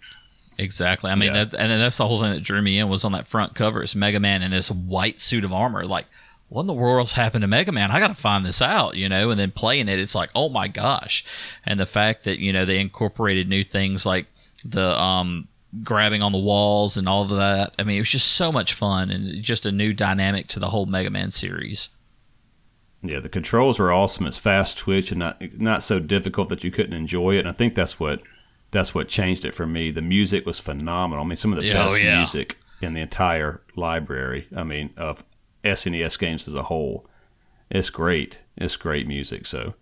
Exactly. I mean, Yeah. that, and then that's the whole thing that drew me in was on that front cover. It's Mega Man in this white suit of armor. Like, what in the world's happened to Mega Man? I got to find this out, you know. And then playing it, it's like, oh my gosh! And the fact that you know they incorporated new things like the um, grabbing on the walls and all of that. I mean, it was just so much fun and just a new dynamic to the whole Mega Man series. Yeah, the controls were awesome. It's fast twitch and not not so difficult that you couldn't enjoy it. And I think that's what that's what changed it for me. The music was phenomenal. I mean, some of the oh, best yeah. music in the entire library. I mean, of SNES games as a whole. It's great. It's great music. So,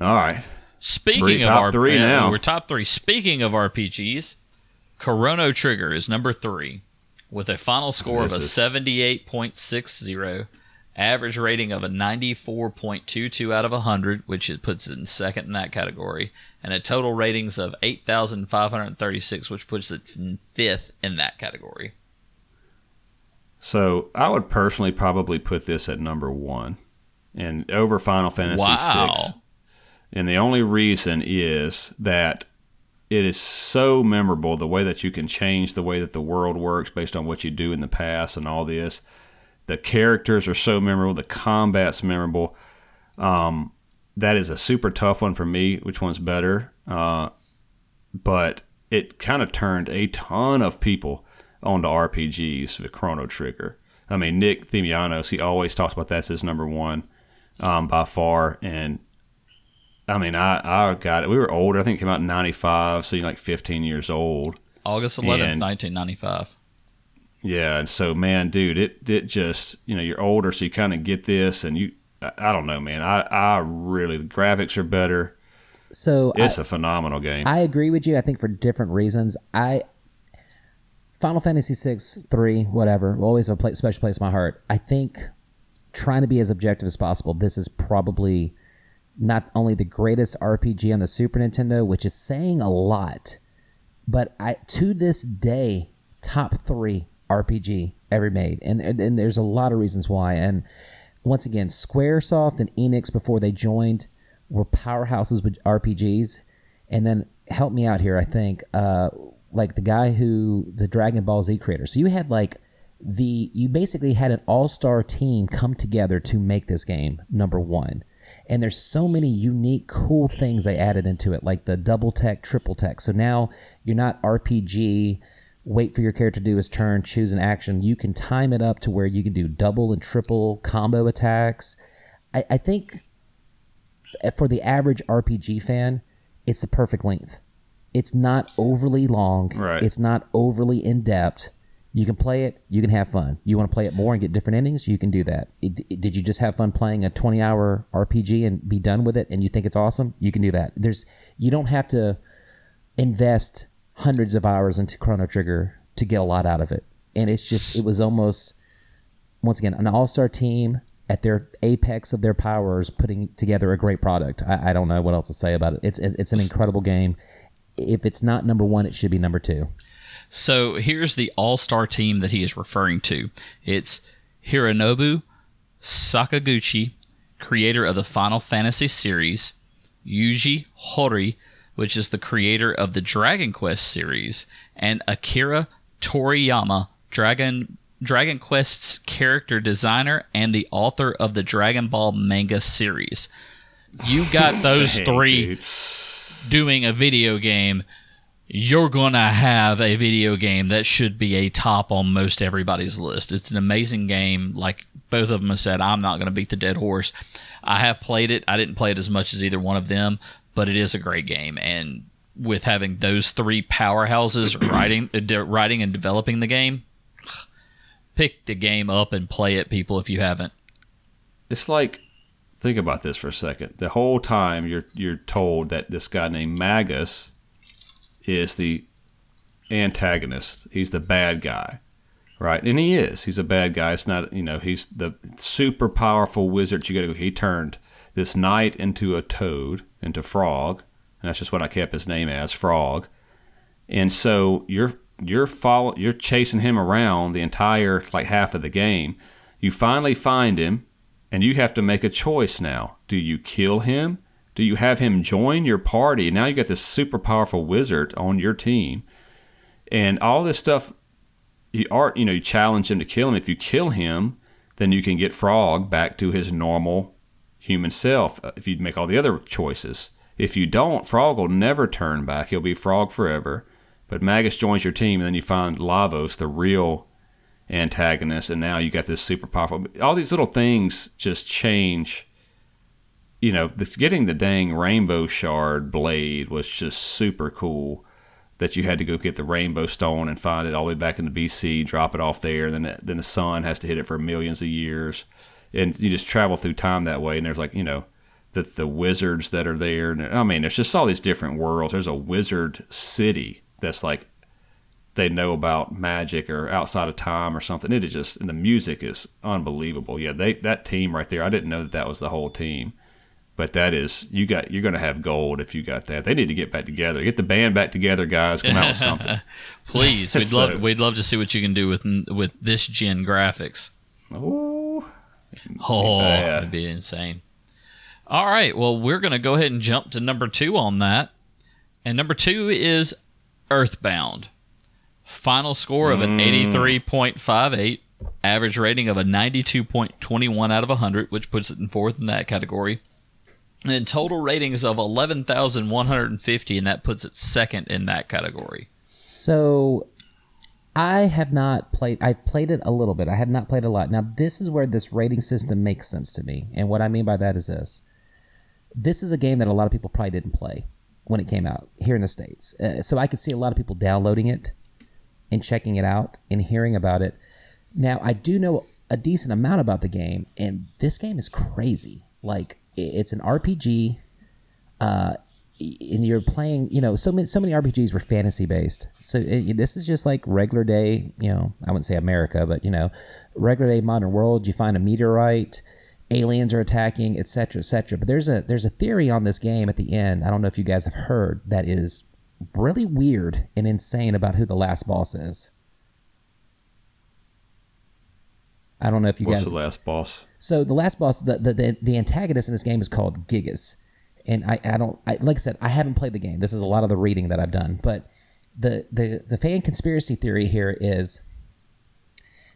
all right, Speaking Three- of top our three uh, now. we're top three. Speaking of RPGs, Chrono Trigger is number three with a final score of a seventy-eight point six zero, average rating of a ninety-four point two two out of hundred, which it puts it in second in that category, and a total ratings of eight thousand five hundred thirty-six, which puts it in fifth in that category. So I would personally probably put this at number one, and over Final Fantasy Wow. VI. And the only reason is that it is so memorable the way that you can change the way that the world works based on what you do in the past and all this. The characters are so memorable. The combat's memorable. Um, that is a super tough one for me. Which one's better? Uh, but it kind of turned a ton of people onto RPGs with Chrono Trigger. I mean, Nick Themianos, he always talks about that as his number one um, by far. And I mean, I, I got it. We were older. I think it came out in 95, so you're like 15 years old. August eleventh, And- nineteen ninety-five. Yeah, and so man, dude, it it just you know you're older, so you kind of get this, and you I, I don't know, man. I I really the graphics are better. So It's a phenomenal game. I agree with you. I think for different reasons. I Final Fantasy six, three, whatever, will always have a pla special place in my heart. I think trying to be as objective as possible. This is probably not only the greatest RPG on the Super Nintendo, which is saying a lot, but I to this day top three RPG ever made, and and, and there's a lot of reasons why. And once again, SquareSoft and Enix before they joined were powerhouses with RPGs, and then help me out here. I think uh, like the guy who the Dragon Ball Z creator. So you had like the you basically had an all star team come together to make this game number one. And there's so many unique, cool things they added into it, like the double tech, triple tech. So now you're not RPG, wait for your character to do his turn, choose an action. You can time it up to where you can do double and triple combo attacks. I, I think for the average RPG fan, it's the perfect length. It's not overly long. Right. It's not overly in depth. You can play it. You can have fun. You want to play it more and get different endings. You can do that. It, it- did you just have fun playing a twenty-hour RPG and be done with it, and you think it's awesome? You can do that. There's you don't have to invest hundreds of hours into Chrono Trigger to get a lot out of it. And it's just it was almost once again an all-star team at their apex of their powers putting together a great product. I, I don't know what else to say about it. It's it's an incredible game. If it's not number one, it should be number two. So here's the all star team that he is referring to it's Hironobu Sakaguchi, creator of the Final Fantasy series, Yuji Horii, which is the creator of the Dragon Quest series, and Akira Toriyama, Dragon. Dragon Quest's character designer and the author of the Dragon Ball manga series. You got those Dang, three dude. Doing a video game, you're gonna have a video game that should be a top on most everybody's list. It's an amazing game. Like both of them have said, I'm not gonna beat the dead horse. I have played it. I didn't play it as much as either one of them, but it is a great game. And with having those three powerhouses writing, uh, writing and developing the game, pick the game up and play it, people. If you haven't, It's like think about this for a second. The whole time you're you're told that this guy named Magus is the antagonist. He's the bad guy. Right? And he is. He's a bad guy. It's not you know, he's the super powerful wizard you gotta go he turned this knight into a toad, into frog, and that's just what I kept his name as, frog. And so you're you're follow you're chasing him around the entire like half of the game. You finally find him and you have to make a choice now. Do you kill him? Do you have him join your party? Now you got this super powerful wizard on your team. and all this stuff. You are, you know, you challenge him to kill him. If you kill him, then you can get Frog back to his normal human self. uh, If you make all the other choices, if you don't, Frog will never turn back. He'll be Frog forever. But Magus joins your team, and then you find Lavos, the real antagonist, and now you got this super powerful. All these little things just change. You know, the, getting the dang rainbow shard blade was just super cool. That you had to go get the rainbow stone and find it all the way back in the BC, drop it off there, and then it- then the sun has to hit it for millions of years, and you just travel through time that way. And there's like you know, the the wizards that are there. I mean, there's just all these different worlds. There's a wizard city that's like they know about magic or outside of time or something. It is just and the music is unbelievable. Yeah, they that team right there. I didn't know that that was the whole team, but that is you got you're going to have gold if you got that. They need to get back together. Get the band back together, guys. Come out with something. Please, we'd So- love we'd love to see what you can do with with this gen graphics. Oh, Oh, it'd be insane. All right, well, we're going to go ahead and jump to number two on that. And number two is Earthbound. Final score of an 83.58, average rating of a 92.21 out of 100, which puts it in fourth in that category. And then total ratings of 11,150, and that puts it second in that category. So I have not played I've played it a little bit. I have not played a lot. Now this is where this rating system makes sense to me. And what I mean by that is this. This is a game that a lot of people probably didn't play when it came out here in the states. Uh, so I could see a lot of people downloading it and checking it out and hearing about it. Now I do know a decent amount about the game and this game is crazy. Like it's an RPG uh, and you're playing you know so many so many rpgs were fantasy based so it, this is just like regular day you know i wouldn't say america but you know regular day modern world you find a meteorite aliens are attacking etc etc but there's a there's a theory on this game at the end i don't know if you guys have heard that is really weird and insane about who the last boss is i don't know if you what's guys the last boss? so the last boss, the, the the the antagonist in this game is called Giygas, and I I don't I, like I said I haven't played the game. This is a lot of the reading that I've done, but the the the fan conspiracy theory here is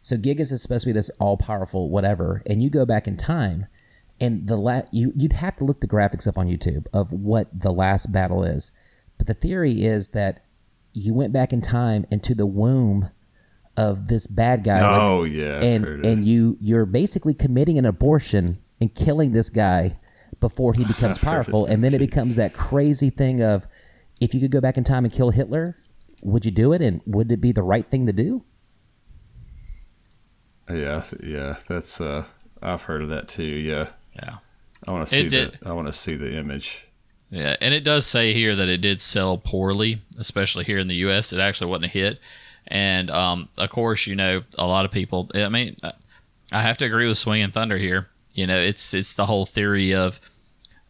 so Giygas is supposed to be this all powerful whatever, and you go back in time, and the la- you you'd have to look the graphics up on YouTube of what the last battle is, but the theory is that you went back in time into the womb of this bad guy. like- oh yeah, and and you you're basically committing an abortion and killing this guy before he becomes powerful and then it becomes that crazy thing of if you could go back in time and kill Hitler would you do it and would it be the right thing to do Yeah, yeah, that's uh, I've heard of that too. Yeah, Yeah. I want to see did- that. I want to see the image. Yeah, and it does say here that it did sell poorly, especially here in the U.S. It actually wasn't a hit, and um, of course, you know, a lot of people. I mean, I- have to agree with Swinging Thunder here. You know, it's it's the whole theory of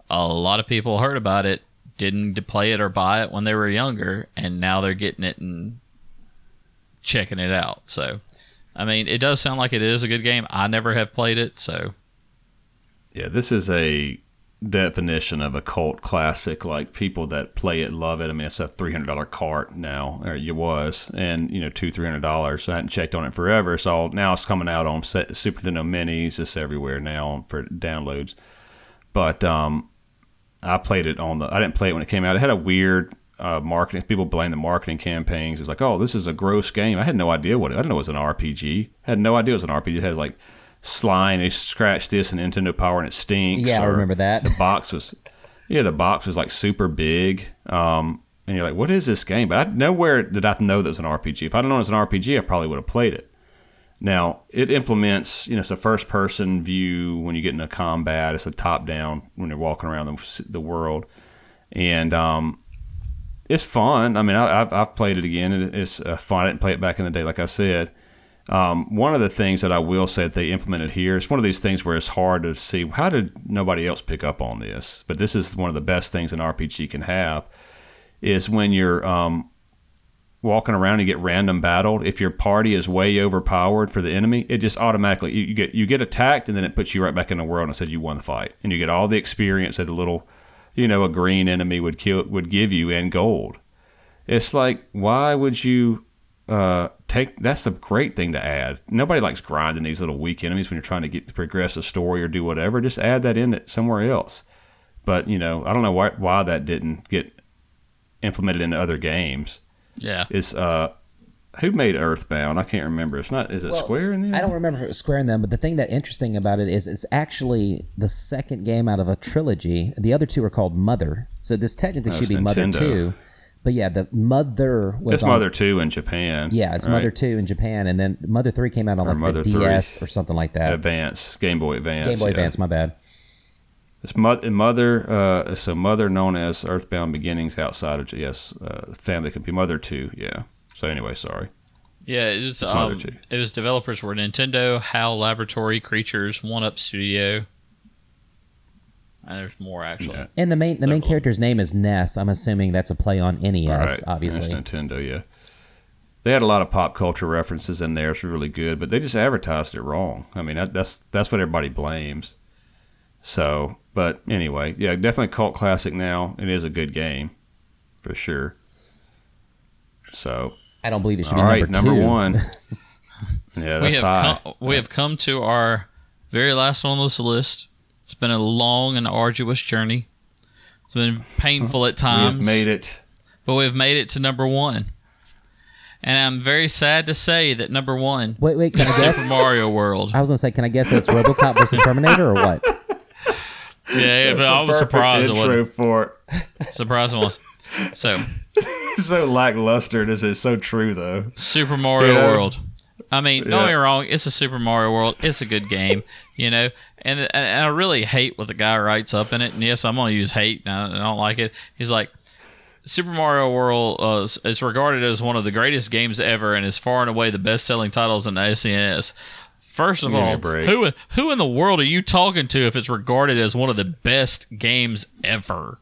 a lot of people heard about it, didn't play it or buy it when they were younger, and now they're getting it and checking it out. So, I mean, it does sound like it is a good game. I never have played it, so Yeah, this is a definition of a cult classic. Like people that play it love it. I mean, it's a three hundred dollar cart now, or it was, and you know two three hundred dollars. I hadn't checked on it forever, so now it's coming out on Super Nintendo Minis. It's everywhere now for downloads. But um, I played it on the. I didn't play it when it came out. It had a weird. Uh, marketing people blame the marketing campaigns. It's like, oh, this is a gross game. I had no idea what it. I didn't know it was an RPG. I had no idea it was an RPG. It had like slime. They scratch this and Nintendo Power and it stinks. Yeah, I remember that. The box was, yeah, the box was like super big. Um, and you're like, what is this game? But I, nowhere did I know that was an RPG. If I'd known it was an RPG, I probably would have played it. Now it implements, you know, it's a first-person view when you get into combat. It's a top-down when you're walking around the, the world, and um, it's fun. I mean, I, I've, I've played it again. and It's uh, fun. I didn't play it back in the day, like I said. Um, one of the things that I will say that they implemented here is one of these things where it's hard to see how did nobody else pick up on this. But this is one of the best things an RPG can have is when you're um, walking around and get random battled. If your party is way overpowered for the enemy, it just automatically you, get you get attacked and then it puts you right back in the world and said you won the fight and you get all the experience that a little you know a green enemy would kill would give you and gold. It's like why would you uh, take that's the great thing to add. Nobody likes grinding these little weak enemies when you're trying to get to progress a story or do whatever. Just add that in it somewhere else. But you know, I don't know why why that didn't get implemented into other games. Yeah. It's uh, who made Earthbound? I can't remember. It's not. Is it Square in there? I don't remember if it was Square in them, but the thing that interesting about it is it's actually the second game out of a trilogy. The other two are called Mother, so this technically should be Mother Two. But yeah, the Mother was It's on- Mother Two in Japan. Yeah, it's right? Mother Two in Japan, and then Mother Three came out on like Mother the 3. DS or something like that. Advance Game Boy Advance. Game Boy yeah. Advance, my bad. It's mo- Mother. Uh, so Mother known as Earthbound Beginnings outside of yes, uh, family could be Mother Two. Yeah. So anyway, sorry. Yeah, it was. Mother Um, two. it was developers were Nintendo, HAL Laboratory, Creatures, One Up Studio. And there's more actually. Yeah. And the main the main character's name is Ness. I'm assuming that's a play on NES, Right. obviously. That's Nintendo, yeah. They had a lot of pop culture references in there. It's really good, but they just advertised it wrong. I mean, that, that's that's what everybody blames. So, but anyway, yeah, definitely cult classic. Now it is a good game, for sure. So, I don't believe it should all be right, number, number two. one. yeah, we that's have high. come, we have come to our very last one on this list. It's been a long and arduous journey. It's been painful at times. We've made it. but we've made it to number one. And I'm very sad to say that number one, Wait, wait, can I Super guess? Mario World. I was gonna say, can I guess it's RoboCop versus Terminator or what? Yeah, yeah but I was surprised it intro wasn't. for Surprised it was. So, so lackluster. This is so true though. Super Mario Yeah. World. I mean, don't Yeah. get me wrong. It's a Super Mario World. It's a good game, you know. And, and I really hate what the guy writes up in it. And yes, I'm gonna use hate. and I don't like it. He's like, Super Mario World uh, is- regarded as one of the greatest games ever, and is far and away the best-selling titles in the SNES. First of Give me a all, who who in the world are you talking to if it's regarded as one of the best games ever?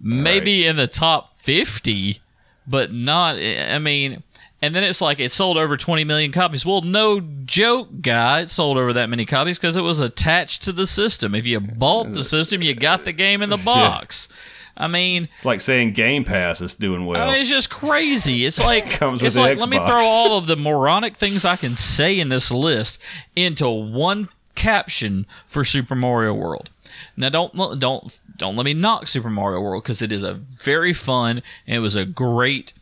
Maybe in the top fifty, but not. I mean, and then it's like it sold over 20 million copies. Well, no joke, guy. It sold over that many copies because it was attached to the system. If you bought the system, you got the game in the box. I mean, It's like saying Game Pass is doing well. I mean, it's just crazy. It's like Comes with it's the like let me throw all of the moronic things I can say in this list into one caption for Super Mario World. Now, don't don't don't let me knock Super Mario World because it is a very fun and it was a great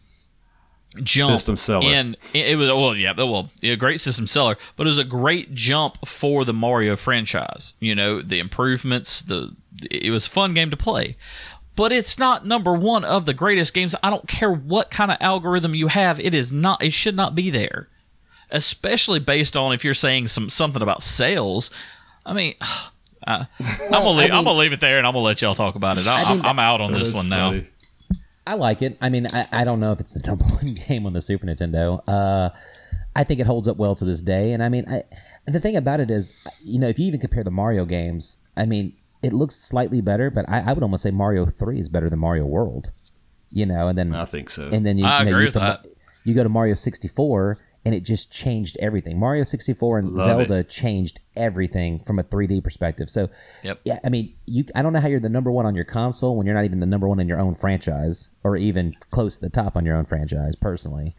jump System seller. And it was well yeah well a great system seller but it was a great jump for the mario franchise you know the improvements the it was a fun game to play but it's not number one of the greatest games i don't care what kind of algorithm you have it is not it should not be there especially based on if you're saying some something about sales i mean I, I'm, gonna leave, I'm gonna leave it there and I'm gonna let y'all talk about it. I, I'm, I'm out on this That's one now. I like it. I mean, I, I don't know if it's the number one game on the Super Nintendo. Uh, I think it holds up well to this day. And I mean, I, the thing about it is, you know, if you even compare the Mario games, I mean, it looks slightly better, but I, I would almost say Mario Three is better than Mario World. You know, and then I think so. and then you, I you know, agree you, with that. you go to Mario 64 and it just changed everything. Mario 64 and Love Zelda changed everything from a 3D perspective. So, Yep. yeah, I mean, you I don't know how you're the number one on your console when you're not even the number one in your own franchise or even close to the top on your own franchise. Personally,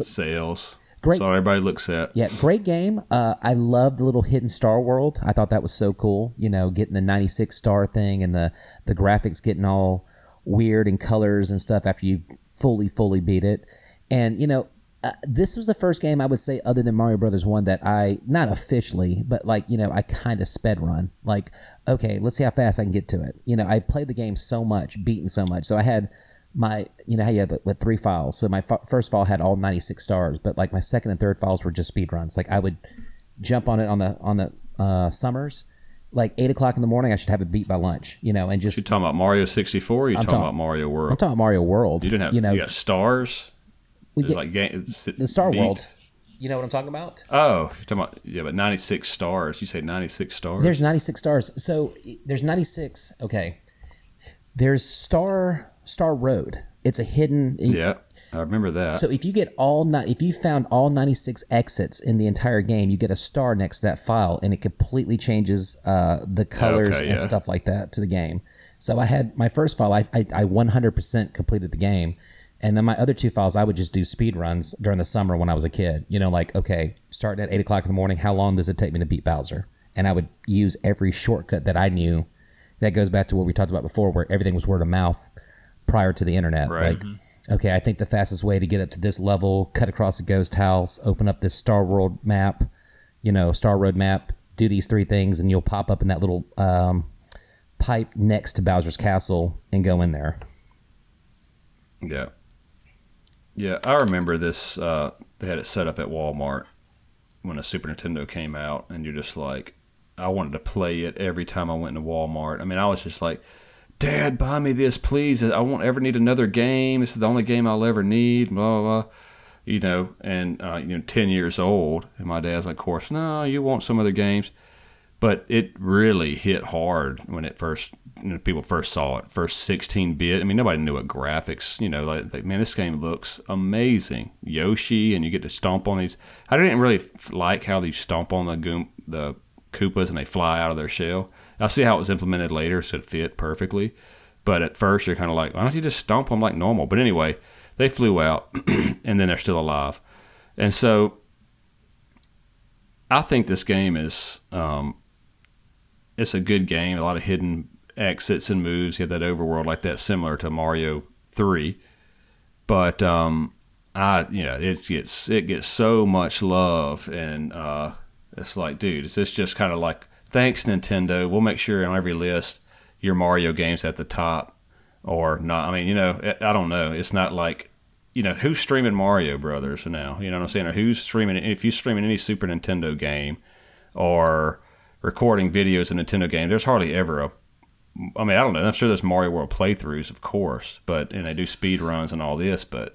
Sales. Great. So everybody looks at. yeah, great game. Uh, I love the little hidden star world. I thought that was so cool. You know, getting the 96 star thing and the the graphics getting all weird and colors and stuff after you fully fully beat it. And you know, uh, this was the first game I would say, other than Mario Brothers One, that I not officially, but like you know, I kind of sped run. Like, okay, let's see how fast I can get to it. You know, I played the game so much, beaten so much, so I had my you know how you have with three files. So my f- first file had all 96 stars, but like my second and third files were just speed runs. Like I would jump on it on the on the uh, summers. Like eight o'clock in the morning, I should have it beat by lunch, you know, and just You talking about Mario 64? You talking talking- about Mario World? I'm talking Mario World. you didn't have. you know, you got stars. We get like game, the Star beat. World. You know what I'm talking about? Oh, you're talking about yeah, but 96 stars. You say 96 stars. There's 96 stars. So there's 96. Okay. There's Star Star Road. It's a hidden. yeah, I remember that. So if you get all if you found all 96 exits in the entire game, you get a star next to that file, and it completely changes uh, the colors Okay, and yeah. stuff like that to the game. So I had my first file. I I, I 100% completed the game, And then my other two files, I would just do speed runs during the summer when I was a kid. You know, like, okay, starting at eight o'clock in the morning, how long does it take me to beat Bowser? And I would use every shortcut that I knew. That goes back to what we talked about before, where everything was word of mouth prior to the internet. Right. Like, okay, I think the fastest way to get up to this level, cut across a ghost house, open up this Star World map, you know, Star Road map, do these three things, and you'll pop up in that little um, pipe next to Bowser's Castle and go in there. Yeah. Yeah, I remember this. Uh, they had it set up at Walmart when a Super Nintendo came out, and you're just like, I wanted to play it every time I went into Walmart. I mean, I was just like, Dad, buy me this, please. I won't ever need another game. This is the only game I'll ever need. Blah blah. blah. You know, and uh, you know, ten years old, and my dad's like, of course, no, you want some other games. But it really hit hard when it first you know, people first saw it. First 16 bit. I mean, nobody knew what graphics. You know, like, like, man, this game looks amazing. Yoshi, and you get to stomp on these. I didn't really like how you stomp on the goom, the Koopas and they fly out of their shell. I'll see how it was implemented later, so it fit perfectly. But at first, you're kind of like, why don't you just stomp them like normal? But anyway, they flew out, and then they're still alive. And so, I think this game is um, it's a good game. A lot of hidden exits and moves. You have that overworld like that, similar to Mario Three. But um, I, you know, it gets it gets so much love, and uh, it's like, dude, is this just kind of like, thanks Nintendo. We'll make sure on every list your Mario games at the top, or not. I mean, you know, I don't know. It's not like. You know who's streaming Mario Brothers now? You know what I'm saying? Or who's streaming? If you're streaming any Super Nintendo game, or recording videos of Nintendo game, there's hardly ever a. I mean, I don't know. I'm sure there's Mario World playthroughs, of course, but and they do speed runs and all this, but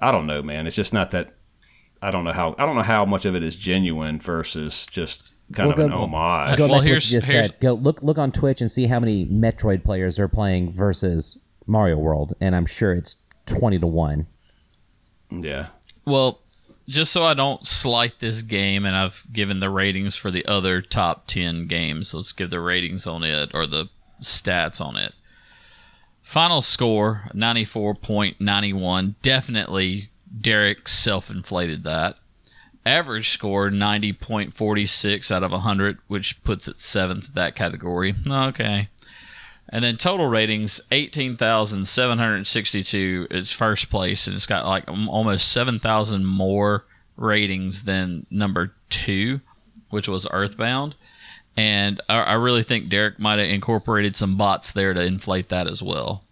I don't know, man. It's just not that. I don't know how. I don't know how much of it is genuine versus just kind Well, of go- an homage. Go Well, back to what you just said. Go look look on Twitch and see how many Metroid players are playing versus Mario World, and I'm sure it's twenty to one. yeah, Well, just so I don't slight this game, and I've given the ratings for the other top 10 games, let's give the ratings on it or the stats on it. Final score 94.91. Definitely Derek self inflated that. Average score 90.46 out of 100, which puts it seventh in that category. Okay. And then total ratings, 18,762 is first place. And it's got like almost 7,000 more ratings than number two, which was Earthbound. And I, I really think Derek might have incorporated some bots there to inflate that as well.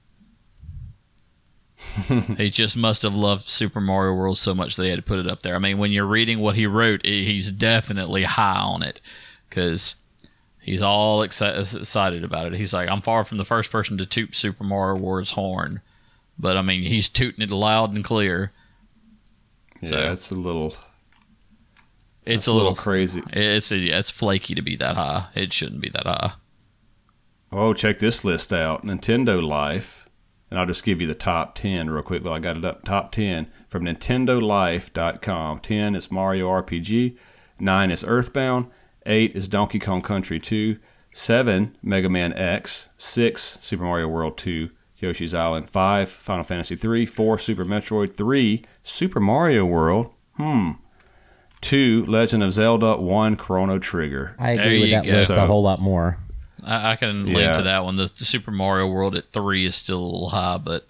he just must have loved Super Mario World so much they had to put it up there. I mean, when you're reading what he wrote, he's definitely high on it because He's all exci- excited about it. He's like, I'm far from the first person to toot Super Mario World's horn, but I mean, he's tooting it loud and clear. yeah, So- it's a little, It's a a little, crazy. It's yeah, it's flaky to be that high. It shouldn't be that high. Oh, check this list out. Nintendo Life. And I'll just give you the top 10 real quick. Well, I got it up. Top 10 from NintendoLife.com. 10 is Mario RPG. 9 is Earthbound. 8 is Donkey Kong Country 2. 7, Mega Man X. 6, Super Mario World 2. Yoshi's Island. 5, Final Fantasy 3. 4, Super Metroid. 3, Super Mario World. Hmm. 2, Legend of Zelda. 1, Chrono Trigger. I There agree with that go. list a whole lot more. I, I can link Yeah. to that one. The, the Super Mario World at three is still a little high, but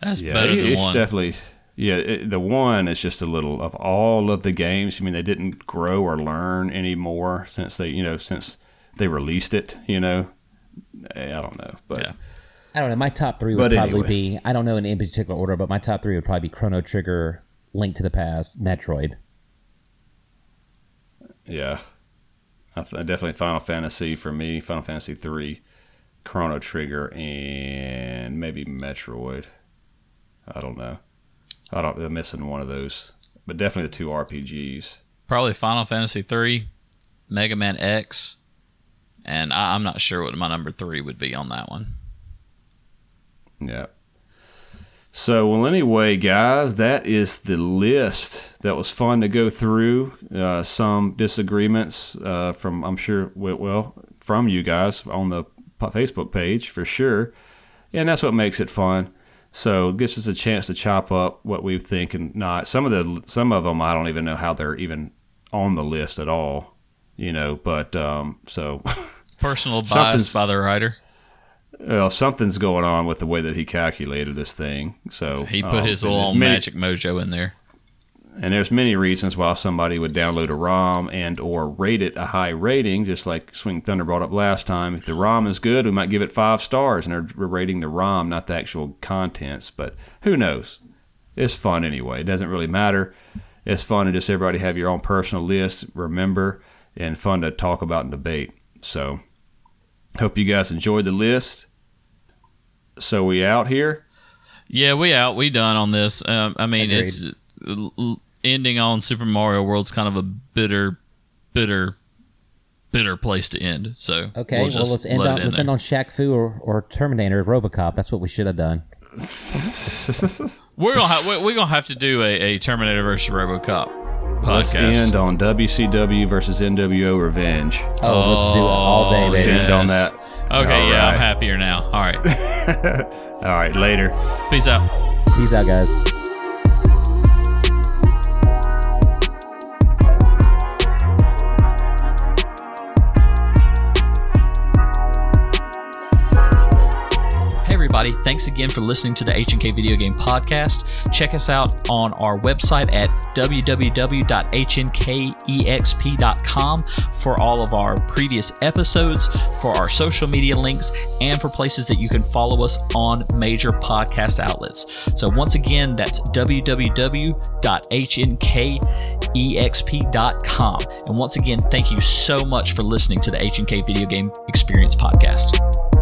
that's Yeah, better it- than it's one. definitely. Yeah, it, the one is just a little of all of the games. I mean, they didn't grow or learn anymore since they, you know, since they released it. You know, Eh, I don't know, but Yeah. I don't know. My top three would But probably anyway. be I don't know in any particular order, but my top three would probably be Chrono Trigger, Link to the Past, Metroid. Yeah, I th- definitely Final Fantasy for me. Final Fantasy three, Chrono Trigger, and maybe Metroid. I don't know. I don't. I'm missing one of those, but definitely the two RPGs. Probably Final Fantasy three, Mega Man X, and I, I'm not sure what my number three would be on that one. Yeah. So, well, anyway, guys, that is the list. That was fun to go through. Uh, some disagreements uh, from, I'm sure, well, well, from you guys on the Facebook page for sure. And that's what makes it fun. So it gives us a chance to chop up what we think and not. Some of the some of them I don't even know how they're even on the list at all. You know, but um, so Personal bias by the writer. Well, something's going on with the way that he calculated this thing. So He put um, his little many- magic mojo in there. And there's many reasons why somebody would download a ROM and or rate it a high rating, just like Swing Thunder brought up last time. If the ROM is good, we might give it five stars, and they're rating the ROM, not the actual contents. But who knows? It's fun anyway. It doesn't really matter. It's fun to just everybody have your own personal list, remember, and fun to talk about and debate. So, hope you guys enjoyed the list. So we out here. Yeah, we out. We done on this. Um, I mean, Agreed. it's l- l- ending on Super Mario World's kind of a bitter, bitter, bitter place to end. So Okay, we'll well, let's end let on in let's end on Shaq Fu or, or Terminator RoboCop. That's what we should have done. We're gonna ha- we're gonna have to do a, a Terminator versus RoboCop podcast. Let's end on WCW versus NWO Revenge. Oh, let's do it all day, Let's baby. end on that. Okay, All yeah, I'm happier now. All right, All right, later. peace out. Peace out, guys. Everybody, thanks again for listening to the HnK Video Game Podcast. Check us out on our website at www.hnkexp.com for all of our previous episodes, for our social media links, and for places that you can follow us on major podcast outlets. So once again, that's www.hnkexp.com. And once again, thank you so much for listening to the HnK Video Game Experience Podcast.